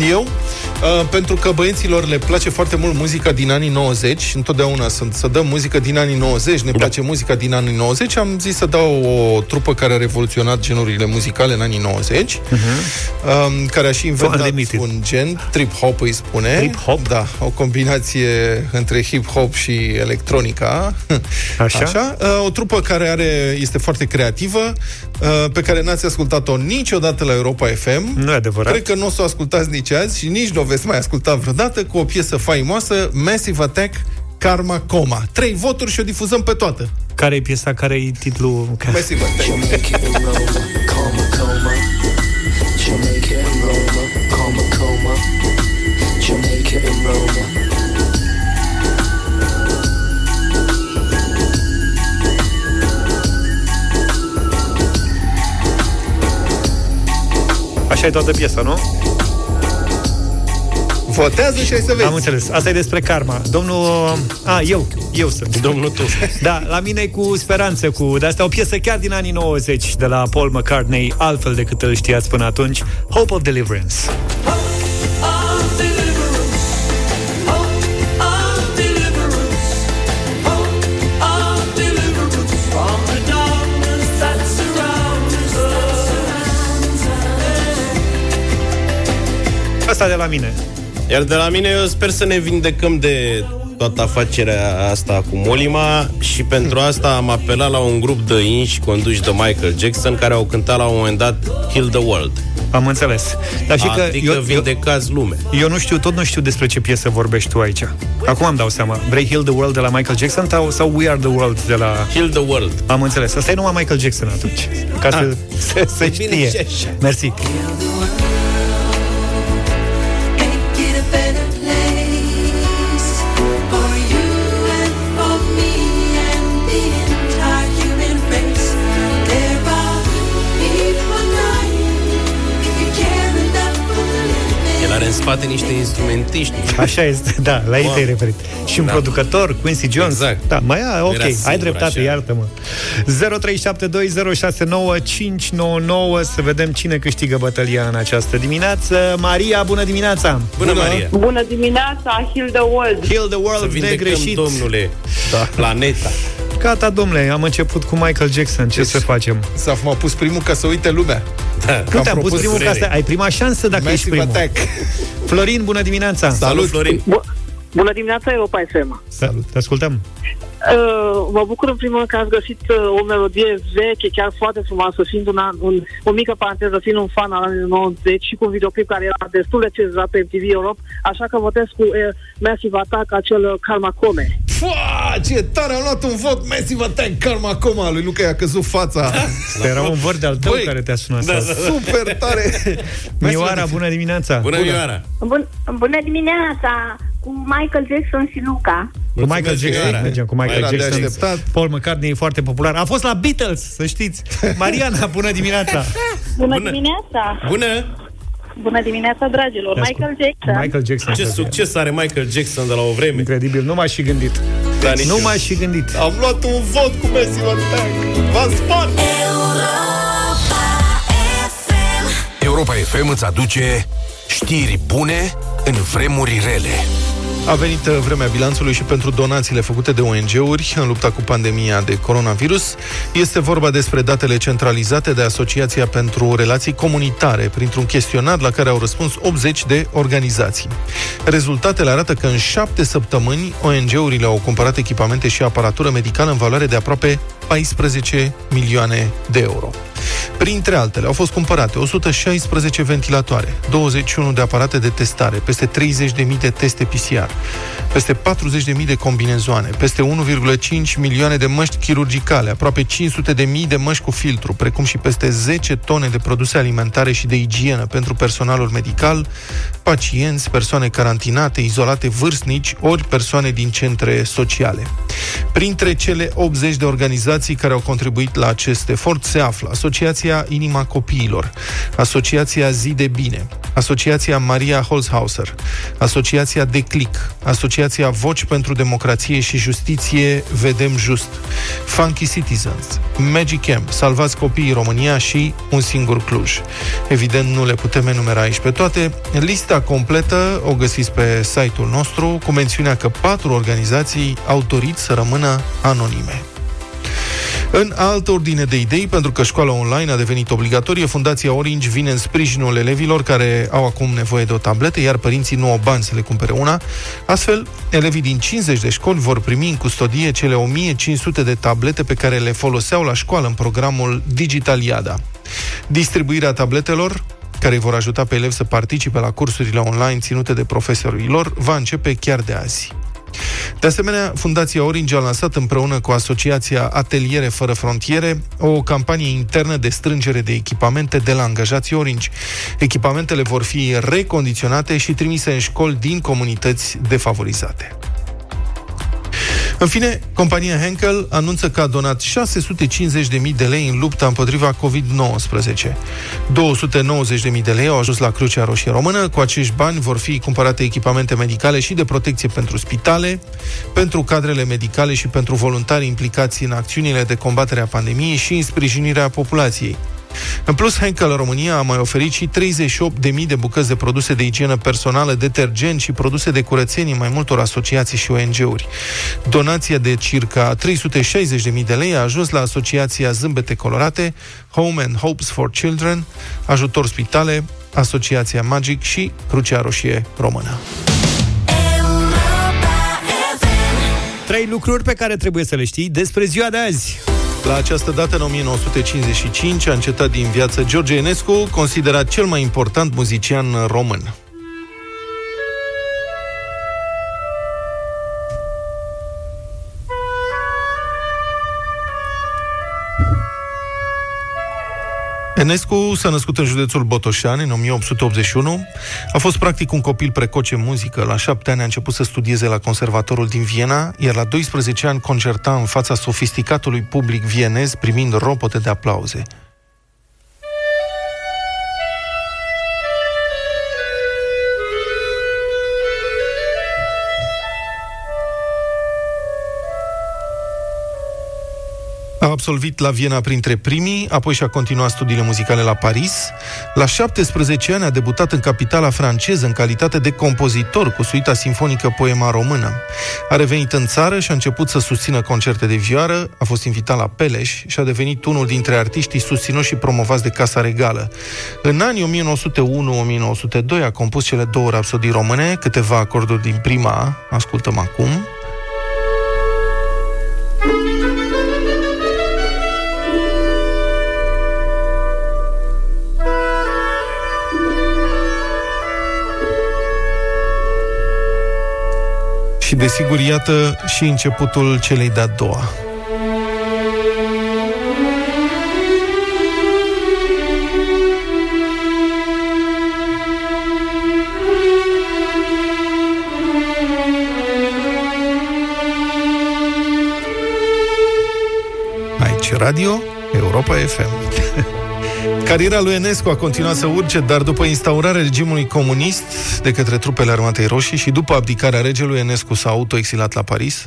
Eu, uh, pentru că băieților le place foarte mult muzica din anii 90, întotdeauna sunt să dăm muzică din anii 90, ne place muzica din anii 90, am zis să dau o trupă care a revoluționat genurile muzicale în anii 90, uh-huh. um, care a și inventat Unlimited. un gen, trip-hop îi spune. Trip-hop? Da, o combinație între hip-hop și electronica. Așa? Așa? Uh, o trupă care are, este foarte creativă, uh, pe care n-ați ascultat-o niciodată la Europa FM. Nu e adevărat. Cred că nu o să o ascultați nici azi și nici nu o veți mai asculta vreodată cu o piesă faimoasă, Massive Attack, Karma Coma. Trei voturi și o difuzăm pe toată. Care e piesa, care e titlul? Massive Attack. Așa e toată piesa, nu? Votează și ai să vezi. Am înțeles. Asta e despre karma. Domnul... A, eu. Eu sunt. Domnul tuș. Da, la mine e cu speranță, cu... De asta o piesă chiar din anii 90 de la Paul McCartney, altfel decât îl știați până atunci. Hope of Deliverance. Asta de la mine. Iar de la mine eu sper să ne vindecăm de toată afacerea asta cu Molima și pentru asta am apelat la un grup de inși conduși de Michael Jackson care au cântat la un moment dat Kill the World. Am înțeles. Dar și că adică eu, vindecați lumea. Eu nu știu, tot nu știu despre ce piesă vorbești tu aici. Acum am dau seama. Vrei Heal the World de la Michael Jackson sau, sau We Are the World de la... Heal the World. Am înțeles. Asta e numai Michael Jackson atunci. Ca să, să, să Bine știe. și așa. Mersi. Spate niște instrumentiști. Așa este, da, la ei Wow. te-ai referit. Și un Da. producător, Quincy Jones. Exact. Da, mai a, ok, Era ai singur, dreptate, așa. iartă-mă. 0372069599 să vedem cine câștigă bătălia în această dimineață. Maria, bună dimineața! Bună, Maria! Bună dimineața, Heal the World. Heal the world, Să vindecăm, negreșit. domnule, Da. planeta. Gata, domnule, am început cu Michael Jackson. Ce Deci, să facem? S-a m-a pus primul ca să uite lumea. Da. Nu te-am pus propus primul ca durere. să ai prima șansă dacă ești Massive primul. Attack. Florin, bună dimineața! Salut, Florin! Bună dimineața, Europa FM. Salut, te ascultăm. Uh, mă bucur în primul rând că ați găsit uh, o melodie veche, chiar foarte frumoasă, fiind una, un, o mică paranteză, fiind un fan al anilor 90 și cu un videoclip care era destul de cezat pe MTV Europe, așa că votez cu uh, Massive Attack, acel uh, Karma Come. Fua, ce tare, am luat un vot Massive Attack, Karma Coma lui Luca i-a căzut fața. Asta era un văr de-al tău Băi, care te-a sunat. Da, sau- super tare. Mioara, bună dimineața! Bună, Ioara! Bun, bună dimineața! Cu cu Michael Jackson și Luca. Cu Michael Jackson, Gara. mergem cu Michael Era de Jackson. așteptat. Paul McCartney e foarte popular. A fost la Beatles, să știți. Mariana, bună dimineața. Bună, Bună. dimineața! Bună! Bună dimineața, dragilor! Te ascult. Michael Jackson. Michael Jackson. Ce succes are Michael Jackson de la o vreme. Incredibil, nu m-aș fi gândit. Da, nici nu eu. m-aș fi gândit. Am luat un vot cu Messi la V-am spart! Europa FM îți aduce știri bune în vremuri rele. A venit uh, vremea bilanțului și pentru donațiile făcute de ONG-uri în lupta cu pandemia de coronavirus. Este vorba despre datele centralizate de Asociația pentru Relații Comunitare printr-un chestionar la care au răspuns 80 de organizații. Rezultatele arată că în șapte săptămâni ONG-urile au cumpărat echipamente și aparatură medicală în valoare de aproape 14 milioane de euro. Printre altele, au fost cumpărate 116 ventilatoare, 21 de aparate de testare, peste 30.000 de teste PCR, peste 40.000 de combinezoane, peste 1,5 milioane de măști chirurgicale, aproape 500 de mii de măști cu filtru, precum și peste 10 tone de produse alimentare și de igienă pentru personalul medical, pacienți, persoane carantinate, izolate, vârstnici, ori persoane din centre sociale. Printre cele 80 de organizații care au contribuit la acest efort se află Asociația Inima Copiilor, Asociația Zi de Bine, Asociația Maria Holzhauser, Asociația Declic, Asociația Voci pentru Democrație și Justiție Vedem Just, Funky Citizens, Magic Camp, Salvați Copiii România și Un Singur Cluj. Evident, nu le putem enumera aici pe toate. Lista completă o găsiți pe site-ul nostru cu mențiunea că patru organizații au dorit să rămână anonime. În altă ordine de idei, pentru că școala online a devenit obligatorie, Fundația Orange vine în sprijinul elevilor care au acum nevoie de o tabletă, iar părinții nu au bani să le cumpere una. Astfel, elevii din 50 de școli vor primi în custodie cele 1500 de tablete pe care le foloseau la școală în programul Digitaliada. Distribuirea tabletelor care îi vor ajuta pe elevi să participe la cursurile online ținute de profesorii lor, va începe chiar de azi. De asemenea, Fundația Orange a lansat împreună cu Asociația Ateliere Fără Frontiere o campanie internă de strângere de echipamente de la angajații Orange. Echipamentele vor fi recondiționate și trimise în școli din comunități defavorizate. În fine, compania Henkel anunță că a donat 650.000 de lei în lupta împotriva COVID-19. 290.000 de lei au ajuns la Crucea Roșie Română. Cu acești bani vor fi cumpărate echipamente medicale și de protecție pentru spitale, pentru cadrele medicale și pentru voluntari implicați în acțiunile de combatere a pandemiei și în sprijinirea populației. În plus, Henkel România a mai oferit și 38.000 de bucăți de produse de igienă personală, detergent și produse de curățenie mai multor asociații și ONG-uri. Donația de circa 360.000 de lei a ajuns la Asociația Zâmbete Colorate, Home and Hopes for Children, Ajutor Spitale, Asociația Magic și Crucea Roșie Română. Trei lucruri pe care trebuie să le știi despre ziua de azi. La această dată, în 1955, a încetat din viață George Enescu, considerat cel mai important muzician român. Enescu s-a născut în județul Botoșani în 1881. A fost practic un copil precoce în muzică. La șapte ani a început să studieze la conservatorul din Viena, iar la 12 ani concerta în fața sofisticatului public vienez, primind ropote de aplauze. A absolvit la Viena printre primii, apoi și-a continuat studiile muzicale la Paris. La 17 ani a debutat în capitala franceză în calitate de compozitor cu suita sinfonică Poema Română. A revenit în țară și a început să susțină concerte de vioară, a fost invitat la Peleș și a devenit unul dintre artiștii susținuți și promovați de Casa Regală. În anii 1901-1902 a compus cele două rapsodii române, câteva acorduri din prima, ascultăm acum, Și desigur, iată și începutul celei de-a doua. Aici, Radio Europa FM. Cariera lui Enescu a continuat să urce, dar după instaurarea regimului comunist de către trupele Armatei Roșii și după abdicarea regelui, Enescu s-a autoexilat la Paris.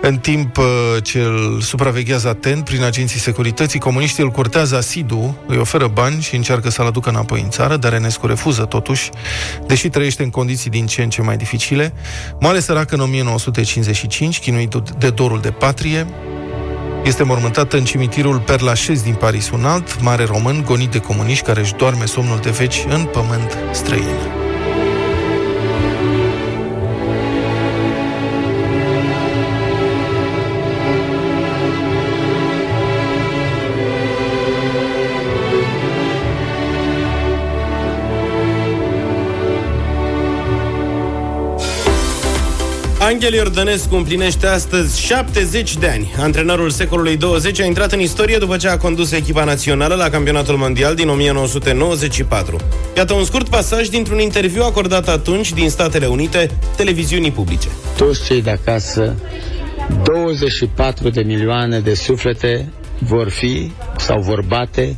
În timp uh, ce îl supraveghează atent prin agenții securității, comuniștii îl curtează asidu, îi oferă bani și încearcă să-l aducă înapoi în țară, dar Enescu refuză totuși, deși trăiește în condiții din ce în ce mai dificile. Moare sărac în 1955, chinuit de dorul de patrie, este mormântată în cimitirul Perlașez din Paris, un alt mare român gonit de comuniști care își doarme somnul de veci în pământ străin. Angel Iordănescu împlinește astăzi 70 de ani. Antrenorul secolului 20 a intrat în istorie după ce a condus echipa națională la campionatul mondial din 1994. Iată un scurt pasaj dintr-un interviu acordat atunci din Statele Unite televiziunii publice. Toți cei de acasă, 24 de milioane de suflete vor fi sau vor bate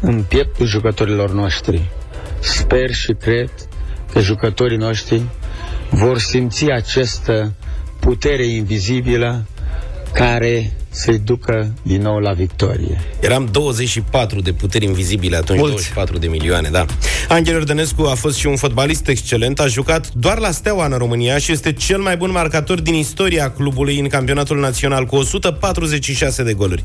în pieptul jucătorilor noștri. Sper și cred că jucătorii noștri vor simți această putere invizibilă care să-i ducă din nou la victorie. Eram 24 de puteri invizibile atunci, Mulți. 24 de milioane, da. Angel Ordănescu a fost și un fotbalist excelent, a jucat doar la Steaua în România și este cel mai bun marcator din istoria clubului în campionatul național cu 146 de goluri.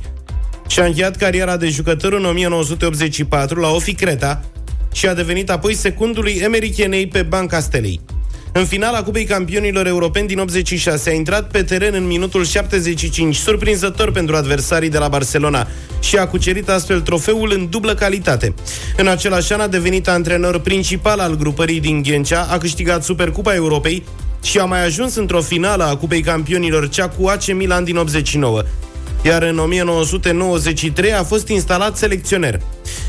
Și-a încheiat cariera de jucător în 1984 la Ofi Creta și a devenit apoi secundului Emery Cheney pe banca Stelei. În finala Cupei Campionilor Europeni din 86 a intrat pe teren în minutul 75, surprinzător pentru adversarii de la Barcelona și a cucerit astfel trofeul în dublă calitate. În același an a devenit antrenor principal al grupării din Ghencea, a câștigat Supercupa Europei și a mai ajuns într-o finală a Cupei Campionilor, cea cu AC Milan din 89 iar în 1993 a fost instalat selecționer.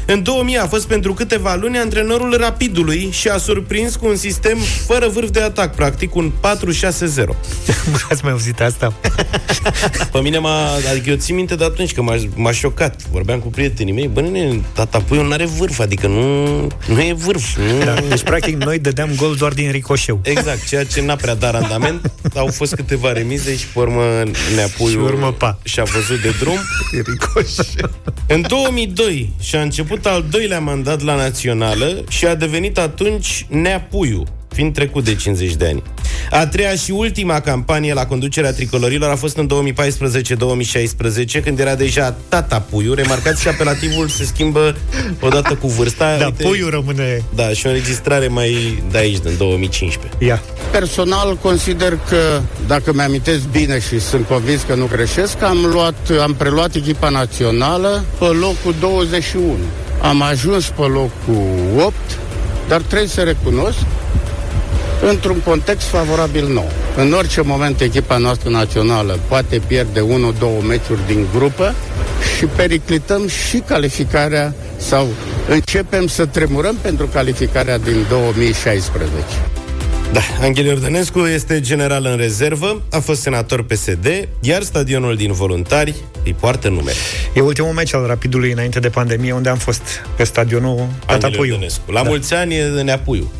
În 2000 a fost pentru câteva luni antrenorul Rapidului și a surprins cu un sistem fără vârf de atac, practic un 4-6-0. Ați mai auzit asta? Pe mine m-a... Adică eu țin minte de atunci că m-a, m-a șocat. Vorbeam cu prietenii mei, bă, nene, tata puiul nu are vârf, adică nu, nu e vârf. Nu... Da, deci, practic, noi dădeam gol doar din ricoșeu. Exact, ceea ce n-a prea dat randament. Au fost câteva remize și, pe urmă, Neapuiul și, urmă, pa. și-a văzut de drum. ricoșeu. În 2002 și-a început al doilea mandat la Națională și a devenit atunci Neapuiu, fiind trecut de 50 de ani. A treia și ultima campanie la conducerea tricolorilor a fost în 2014-2016, când era deja tata Puiu. Remarcați și apelativul se schimbă odată cu vârsta. Da, Uite, Puiu rămâne... Da, și o înregistrare mai de aici, din 2015. Ia. Personal consider că, dacă mi-amintesc bine și sunt convins că nu greșesc, am, luat, am preluat echipa națională pe locul 21. Am ajuns pe locul 8, dar trebuie să recunosc într-un context favorabil nou. În orice moment echipa noastră națională poate pierde 1-2 meciuri din grupă și periclităm și calificarea sau începem să tremurăm pentru calificarea din 2016. Da, Anghel Iordănescu este general în rezervă, a fost senator PSD, iar stadionul din voluntari îi poartă nume. E ultimul meci al Rapidului înainte de pandemie, unde am fost pe stadionul Atapuiu. La da. mulți ani e Neapuiu.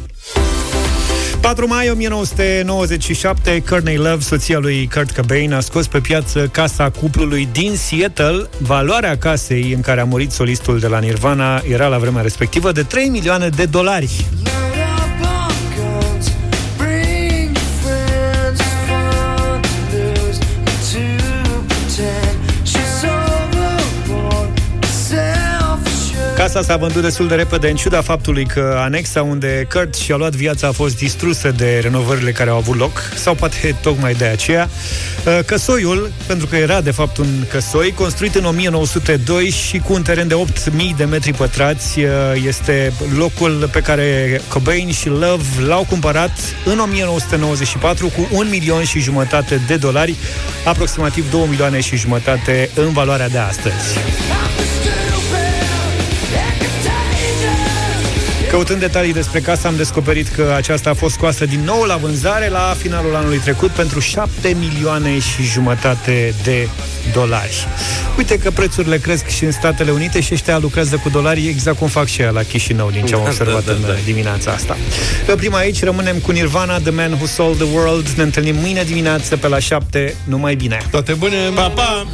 4 mai 1997, Courtney Love, soția lui Kurt Cobain, a scos pe piață casa cuplului din Seattle. Valoarea casei în care a murit solistul de la Nirvana era la vremea respectivă de 3 milioane de dolari. Casa s-a vândut destul de repede în ciuda faptului că anexa unde Kurt și-a luat viața a fost distrusă de renovările care au avut loc, sau poate tocmai de aceea. Uh, căsoiul, pentru că era de fapt un căsoi, construit în 1902 și cu un teren de 8.000 de metri pătrați, uh, este locul pe care Cobain și Love l-au cumpărat în 1994 cu un milion și jumătate de dolari, aproximativ 2 milioane și jumătate în valoarea de astăzi. Căutând detalii despre casă, am descoperit că aceasta a fost scoasă din nou la vânzare la finalul anului trecut pentru 7 milioane și jumătate de dolari. Uite că prețurile cresc și în Statele Unite și ăștia lucrează cu dolari exact cum fac și ea la Chișinău, din ce am Da, observat da, da, în da. dimineața asta. Pe prima aici, rămânem cu Nirvana, The Man Who Sold the World. Ne întâlnim mâine dimineață pe la 7. Numai bine! Toate bune! Pa, pa!